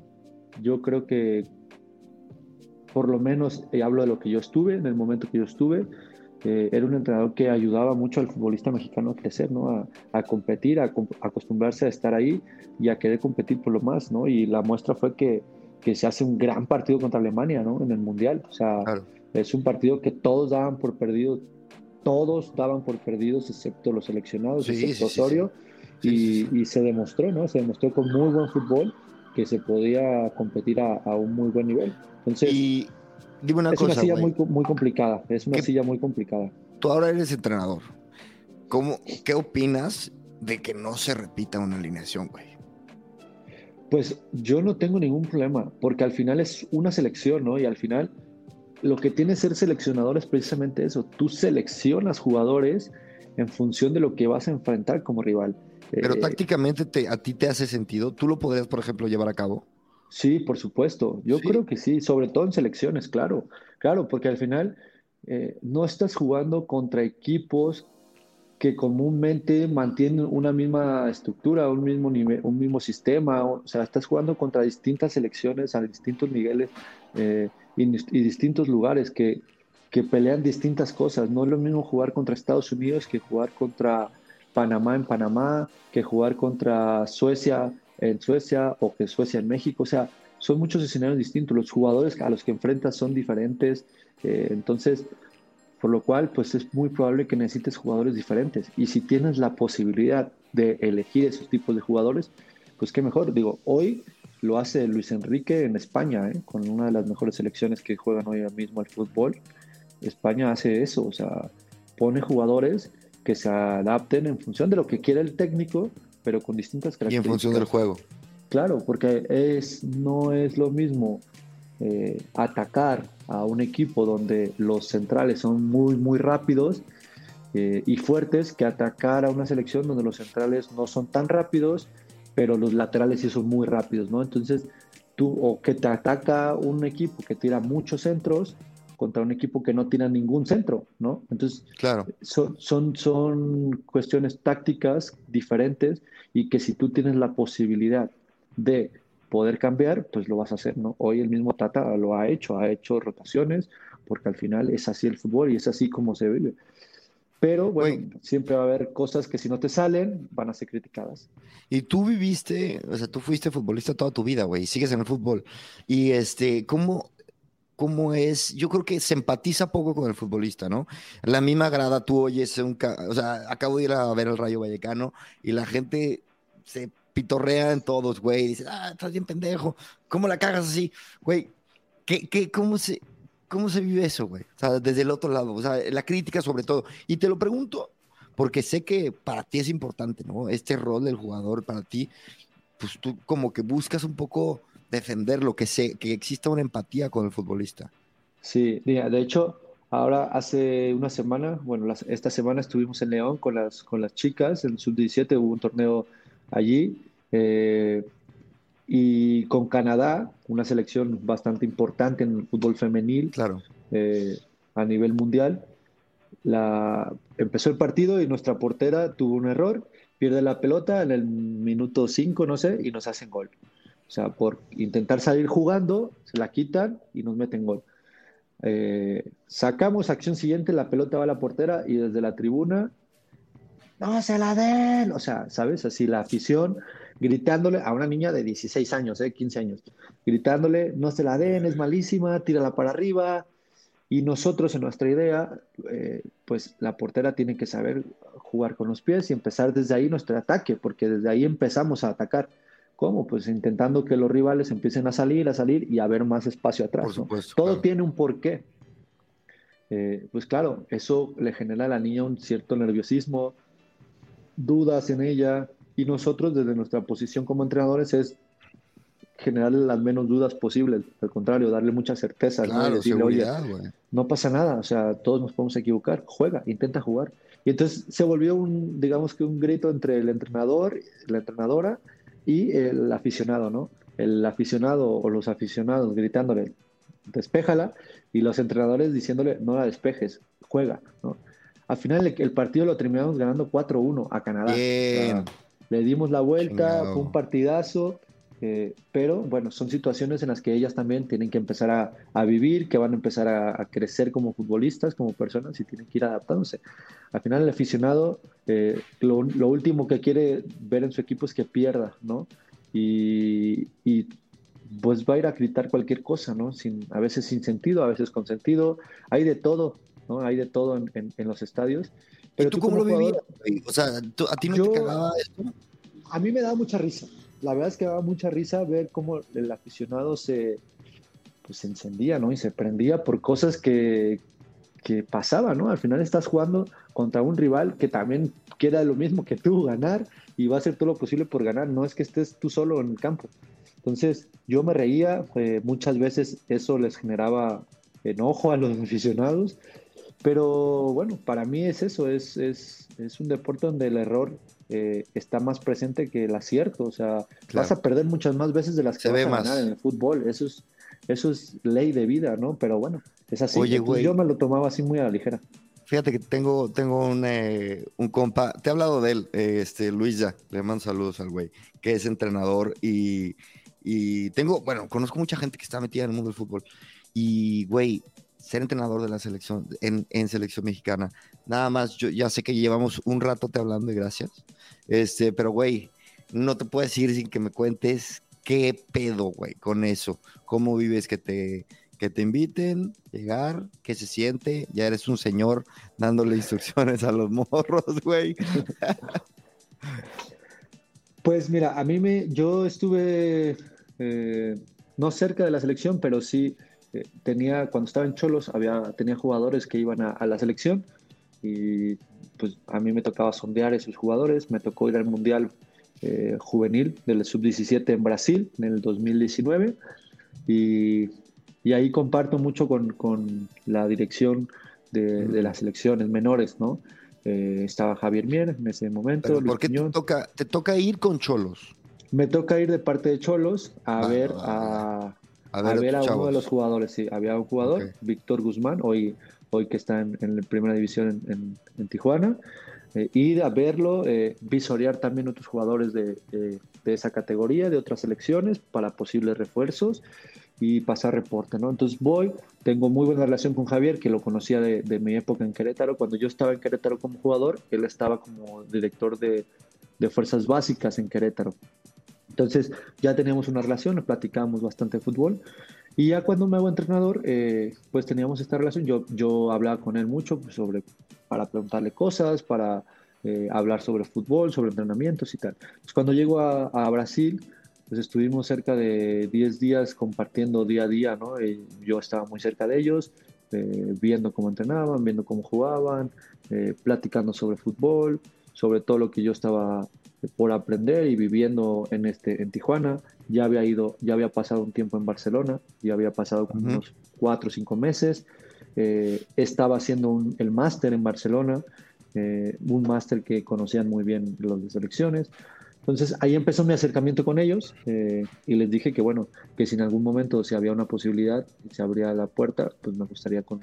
[SPEAKER 2] yo creo que por lo menos eh, hablo de lo que yo estuve, en el momento que yo estuve, eh, era un entrenador que ayudaba mucho al futbolista mexicano a crecer, ¿no? A, competir, a, acostumbrarse a estar ahí y a querer competir por lo más, ¿no? Y la muestra fue que, que se hace un gran partido contra Alemania, ¿no? En el Mundial. O sea, es un partido que todos daban por perdido, todos daban por perdidos, excepto los seleccionados, excepto Osorio, y, y, se demostró, ¿no? Se demostró con muy buen fútbol que se podía competir a, a un muy buen nivel. Entonces,
[SPEAKER 1] y dime una
[SPEAKER 2] es una silla muy, muy complicada, es una silla muy complicada.
[SPEAKER 1] Tú ahora eres entrenador. ¿Cómo, ¿Qué opinas de que no se repita una alineación, güey?
[SPEAKER 2] Pues yo no tengo ningún problema, porque al final es una selección, ¿no? Y al final lo que tiene ser seleccionador es precisamente eso. Tú seleccionas jugadores en función de lo que vas a enfrentar como rival.
[SPEAKER 1] Pero eh, tácticamente te, a ti te hace sentido. ¿Tú lo podrías, por ejemplo, llevar a cabo?
[SPEAKER 2] Sí, por supuesto. Yo creo que sí, sobre todo en selecciones, claro. Claro, porque al final eh, no estás jugando contra equipos que comúnmente mantienen una misma estructura, un mismo nivel, un mismo sistema, o sea, estás jugando contra distintas selecciones a distintos niveles eh, y, distintos lugares que, que pelean distintas cosas. No es lo mismo jugar contra Estados Unidos que jugar contra Panamá en Panamá, que jugar contra Suecia en Suecia o que Suecia en México. O sea, son muchos escenarios distintos. Los jugadores a los que enfrentas son diferentes. Eh, entonces, por lo cual, pues es muy probable que necesites jugadores diferentes. Y si tienes la posibilidad de elegir esos tipos de jugadores, pues qué mejor. Digo, hoy lo hace Luis Enrique en España, ¿eh? con una de las mejores selecciones que juegan hoy mismo al fútbol. España hace eso, o sea, pone jugadores que se adapten en función de lo que quiere el técnico, pero con distintas características.
[SPEAKER 1] Y en función del juego.
[SPEAKER 2] Claro, porque es, no es lo mismo eh, atacar a un equipo donde los centrales son muy, muy rápidos eh, y fuertes que atacar a una selección donde los centrales no son tan rápidos, pero los laterales sí son muy rápidos, ¿no? Entonces, tú, o que te ataca un equipo que tira muchos centros contra un equipo que no tira ningún centro, ¿no? Entonces,
[SPEAKER 1] claro.
[SPEAKER 2] son, son, son cuestiones tácticas diferentes y que si tú tienes la posibilidad de poder cambiar, pues lo vas a hacer, ¿no? Hoy el mismo Tata lo ha hecho, ha hecho rotaciones, porque al final es así el fútbol y es así como se vive. Pero bueno, siempre va a haber cosas que si no te salen, van a ser criticadas.
[SPEAKER 1] Y tú viviste, o sea, tú fuiste futbolista toda tu vida, güey, y sigues en el fútbol. Y este, ¿cómo, ¿cómo es? Yo creo que se empatiza poco con el futbolista, ¿no? La misma grada, tú oyes un, o sea, acabo de ir a ver el Rayo Vallecano y la gente se pitorrea en todos, güey. Dice, ah, estás bien pendejo. ¿Cómo la cagas así? Güey, ¿qué, qué, cómo, se, ¿cómo se vive eso, güey? O sea, desde el otro lado, o sea, la crítica sobre todo. Y te lo pregunto porque sé que para ti es importante, ¿no? Este rol del jugador para ti, pues tú como que buscas un poco defender lo que sé, que exista una empatía con el futbolista.
[SPEAKER 2] Sí, de hecho, ahora hace una semana, bueno, esta semana estuvimos en León con las, con las chicas, en sub-17 hubo un torneo allí. Eh, y con Canadá, una selección bastante importante en el fútbol femenil
[SPEAKER 1] claro.
[SPEAKER 2] Eh, a nivel mundial. La, empezó el partido y nuestra portera tuvo un error, pierde la pelota en el minuto 5, no sé, y nos hacen gol. O sea, por intentar salir jugando, se la quitan y nos meten gol. Eh, sacamos acción siguiente, la pelota va a la portera y desde la tribuna no se la den. O sea, ¿sabes? Así la afición gritándole a una niña de 16 años, ¿eh? 15 años, gritándole, no se la den, es malísima, tírala para arriba. Y nosotros en nuestra idea, eh, pues la portera tiene que saber jugar con los pies y empezar desde ahí nuestro ataque, porque desde ahí empezamos a atacar. ¿Cómo? Pues intentando que los rivales empiecen a salir, a salir y a ver más espacio atrás. Todo tiene un porqué. Eh, pues claro, eso le genera a la niña un cierto nerviosismo, dudas en ella y nosotros desde nuestra posición como entrenadores es generarle las menos dudas posibles, al contrario, darle mucha certeza, ¿no? decirle, oye, no pasa nada, o sea, todos nos podemos equivocar, juega, intenta jugar. Y entonces se volvió un, digamos que un grito entre el entrenador, la entrenadora y el aficionado, ¿no? El aficionado o los aficionados gritándole, despéjala, y los entrenadores diciéndole, no la despejes, juega, ¿no? Al final el, partido lo terminamos ganando 4-1 a Canadá. Le dimos la vuelta, fue un partidazo. Eh, pero bueno, son situaciones en las que ellas también tienen que empezar a, vivir, que van a empezar a, crecer como futbolistas, como personas y tienen que ir adaptándose. Al final el aficionado, eh, lo, último que quiere ver en su equipo es que pierda, ¿no? Y, y, pues va a ir a gritar cualquier cosa, ¿no? Sin, a veces sin sentido, a veces con sentido, hay de todo. ¿no? Hay de todo en, los estadios.
[SPEAKER 1] Pero tú, cómo lo vivías? O sea, ¿a ti no te cagaba esto?
[SPEAKER 2] A mí me daba mucha risa. La verdad es que daba mucha risa ver cómo el aficionado se, pues, se encendía, ¿no? Y se prendía por cosas que, que pasaban, ¿no? Al final estás jugando contra un rival que también quiera lo mismo que tú, ganar, y va a hacer todo lo posible por ganar. No es que estés tú solo en el campo. Entonces, yo me reía, muchas veces eso les generaba enojo a los aficionados. Pero bueno, para mí es eso, es, es, es un deporte donde el error eh, está más presente que el acierto. O sea, vas a perder muchas más veces de las que vas a ganar en el fútbol. Eso es, eso es ley de vida, ¿no? Pero bueno, es así. Oye, yo me lo tomaba así muy a la ligera.
[SPEAKER 1] Fíjate que tengo, tengo un, eh, un compa, te he hablado de él, eh, este, Luis ya, le mando saludos al güey, que es entrenador y, y tengo, bueno, conozco mucha gente que está metida en el mundo del fútbol y, güey, ser entrenador de la selección, en, en, selección mexicana. Nada más, yo ya sé que llevamos un rato te hablando y gracias. Este, pero güey, no te puedo decir sin que me cuentes qué pedo, güey, con eso. ¿Cómo vives que te, que te inviten, llegar, qué se siente? Ya eres un señor dándole instrucciones a los morros, güey.
[SPEAKER 2] Pues mira, a mí me, yo estuve eh, no cerca de la selección, pero sí tenía, cuando estaba en Cholos, había, tenía jugadores que iban a, la selección y pues a mí me tocaba sondear esos jugadores. Me tocó ir al Mundial eh, Juvenil del Sub-17 en Brasil en el 2019 y, y ahí comparto mucho con, con la dirección de, de, las selecciones menores, ¿no? Eh, estaba Javier Mier en ese momento.
[SPEAKER 1] ¿Por qué te toca, te toca ir con Cholos?
[SPEAKER 2] Me toca ir de parte de Cholos a ver a, a ver, a, uno de los jugadores, sí. Había un jugador, Víctor Guzmán, hoy, hoy que está en, la primera división en, Tijuana. Eh, ir a verlo, eh, visorear también otros jugadores de, esa categoría, de otras selecciones, para posibles refuerzos y pasar reporte, ¿no? Entonces voy, tengo muy buena relación con Javier, que lo conocía de, mi época en Querétaro. Cuando yo estaba en Querétaro como jugador, él estaba como director de, de fuerzas básicas en Querétaro. Entonces ya teníamos una relación, platicábamos bastante de fútbol. Y ya cuando me hago entrenador, eh, pues teníamos esta relación. Yo, yo hablaba con él mucho sobre, para preguntarle cosas, para eh, hablar sobre fútbol, sobre entrenamientos y tal. Pues cuando llego a, Brasil, pues estuvimos cerca de 10 días compartiendo día a día, ¿no? yo estaba muy cerca de ellos, eh, viendo cómo entrenaban, viendo cómo jugaban, platicando sobre fútbol, sobre todo lo que yo estaba por aprender y viviendo en, este, en Tijuana. Ya había ido, ya había pasado un tiempo en Barcelona, ya había pasado como unos cuatro o cinco meses. Eh, estaba haciendo el máster en Barcelona, eh, un máster que conocían muy bien los de selecciones. Entonces ahí empezó mi acercamiento con ellos eh, y les dije que bueno, que si en algún momento si había una posibilidad, se abría la puerta, pues me gustaría con,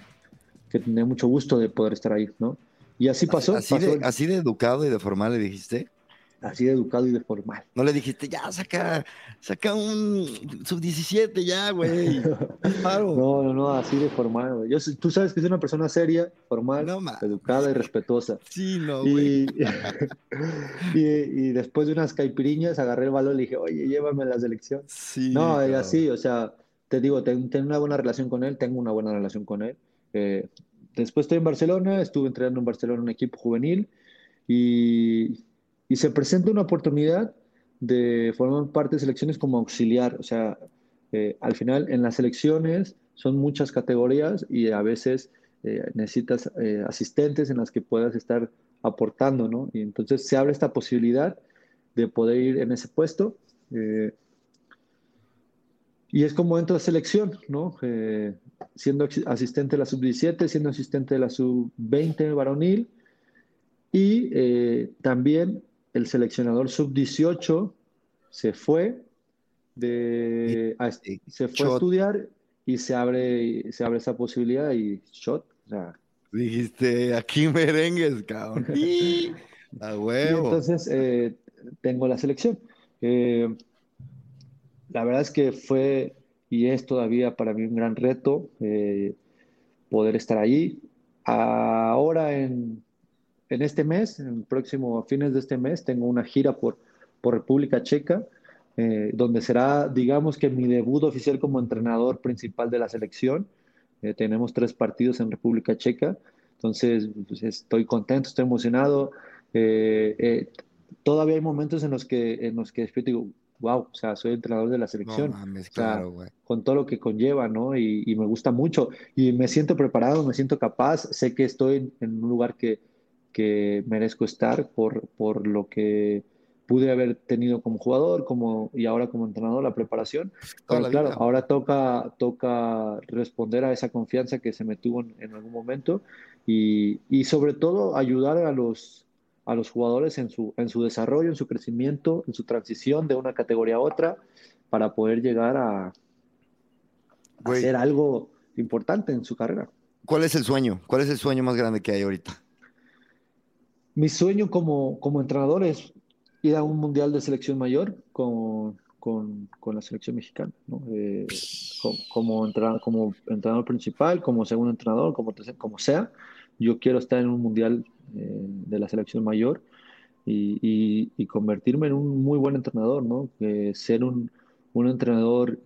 [SPEAKER 2] que tendría mucho gusto de poder estar ahí, ¿no? Y así pasó.
[SPEAKER 1] Así,
[SPEAKER 2] de,
[SPEAKER 1] así de educado y de formal le dijiste
[SPEAKER 2] así de educado y de formal.
[SPEAKER 1] No le dijiste, ya, saca, saca un sub-17 ya, güey.
[SPEAKER 2] no, no, no, así de formal, güey. Yo, tú sabes que soy una persona seria, formal, educada y respetuosa.
[SPEAKER 1] Sí, no, güey.
[SPEAKER 2] Y, y, después de unas caipiriñas agarré el balón y dije, oye, llévame a la selección. Sí. No, así, o sea, te digo, tengo, una buena relación con él, tengo una buena relación con él. Eh, después estoy en Barcelona, estuve entrenando en Barcelona en un equipo juvenil y y se presenta una oportunidad de formar parte de selecciones como auxiliar. O sea, eh, al final en las selecciones son muchas categorías y a veces eh, necesitas eh, asistentes en las que puedas estar aportando, ¿no? Y entonces se abre esta posibilidad de poder ir en ese puesto. y es como dentro de selección, ¿no? siendo asistente de la sub-17, siendo asistente de la sub-20 varonil y también el seleccionador sub-18 se fue, de, a, se fue a estudiar y se abre, se abre esa posibilidad y shot.
[SPEAKER 1] Dijiste, aquí merengues, cabrón. a huevo.
[SPEAKER 2] entonces eh, tengo la selección. Eh, la verdad es que fue y es todavía para mí un gran reto eh, poder estar allí. Ahora en en este mes, en el próximo fines de este mes, tengo una gira por, por República Checa, eh, donde será, digamos que mi debut oficial como entrenador principal de la selección. Eh, tenemos tres partidos en República Checa, entonces pues, estoy contento, estoy emocionado. Eh, todavía hay momentos en los que, en los que digo, wow, o sea, soy entrenador de la selección. con todo lo que conlleva, ¿no? Y, y, me gusta mucho. Y me siento preparado, me siento capaz. Sé que estoy en un lugar que, que merezco estar por, por, lo, que, pude haber tenido como jugador como, y ahora como entrenador la preparación. Pero claro, ahora toca, toca responder a esa confianza que se me tuvo en, algún momento y, y, sobre todo ayudar a los, a los jugadores en su, en su desarrollo, en su crecimiento, en su transición de una categoría a otra para poder llegar a, a hacer algo importante en su carrera.
[SPEAKER 1] ¿Cuál es el sueño? ¿Cuál es el sueño más grande que hay ahorita?
[SPEAKER 2] Mi sueño como, como entrenador es ir a un mundial de selección mayor con, con, con la selección mexicana. Eh, como, entrenador, como entrenador principal, como segundo entrenador, como, como sea. Yo quiero estar en un mundial eh, de la selección mayor y, y, convertirme en un muy buen entrenador, ¿no? ser un, un entrenador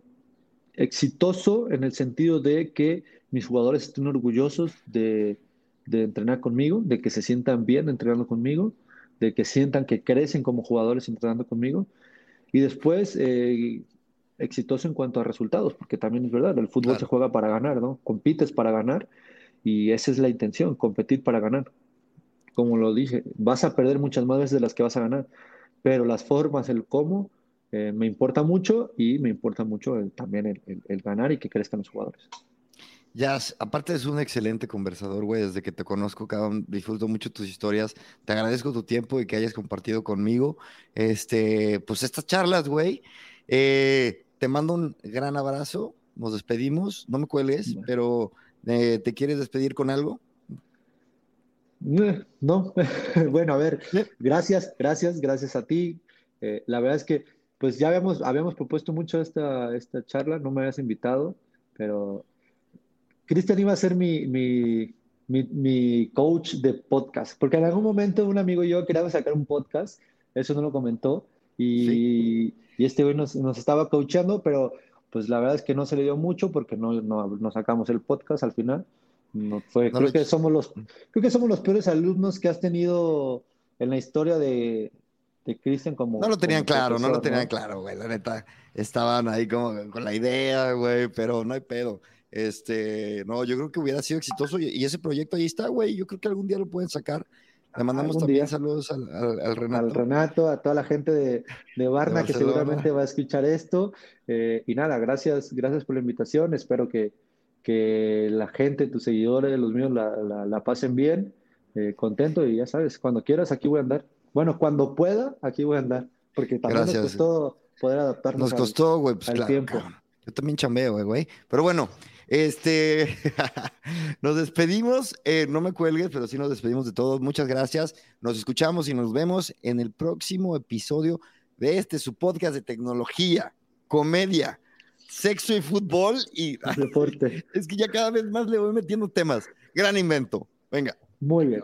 [SPEAKER 2] exitoso en el sentido de que mis jugadores estén orgullosos de, de entrenar conmigo, de que se sientan bien entrenando conmigo, de que sientan que crecen como jugadores entrenando conmigo. Y después, eh, exitoso en cuanto a resultados, porque también es verdad, el fútbol se juega para ganar, ¿no? Compites para ganar y esa es la intención, competir para ganar. Como lo dije, vas a perder muchas más veces de las que vas a ganar, pero las formas, el cómo, eh, me importa mucho y me importa mucho también el, el ganar y que crezcan los jugadores.
[SPEAKER 1] Ya, aparte es un excelente conversador, güey. Desde que te conozco, cabrón, disfruto mucho tus historias. Te agradezco tu tiempo y que hayas compartido conmigo. Este, pues estas charlas, güey. Eh, te mando un gran abrazo. Nos despedimos. No me cuelgues, pero eh, ¿te quieres despedir con algo?
[SPEAKER 2] Eh, no, bueno, a ver, gracias, gracias, gracias a ti. la verdad es que, pues ya habíamos, habíamos propuesto mucho esta, esta charla, no me habías invitado, pero Cristian iba a ser mi, mi, mi, coach de podcast, porque en algún momento un amigo y yo queríamos sacar un podcast, eso no lo comentó, y, y este güey nos, nos, estaba coachando, pero pues la verdad es que no se le dio mucho porque no, no, no sacamos el podcast al final. No fue, creo, que somos los, creo que somos los peores alumnos que has tenido en la historia de, de Cristian como...
[SPEAKER 1] No lo tenían claro, no lo tenían claro, güey, la neta. Estaban ahí como con la idea, güey, pero no hay pedo. Este, no, yo creo que hubiera sido exitoso y, ese proyecto ahí está, güey. Yo creo que algún día lo pueden sacar. Le mandamos también saludos al, Renato.
[SPEAKER 2] Al Renato, a toda la gente de, de Barna que seguramente va a escuchar esto. Eh, y nada, gracias, gracias por la invitación. Espero que, que la gente, tus seguidores, los míos, la, la, pasen bien, eh, contento. Y ya sabes, cuando quieras, aquí voy a andar. Bueno, cuando pueda, aquí voy a andar. Porque también nos costó poder adaptarnos
[SPEAKER 1] nos costó, güey, pues, al tiempo. Yo también chambeo, güey. Pero bueno, este, nos despedimos, eh, no me cuelgues, pero sí nos despedimos de todos. Muchas gracias. Nos escuchamos y nos vemos en el próximo episodio de este, su podcast de tecnología, comedia, sexo y fútbol y
[SPEAKER 2] deporte.
[SPEAKER 1] Es que ya cada vez más le voy metiendo temas. Gran invento. Venga.
[SPEAKER 2] Muy bien.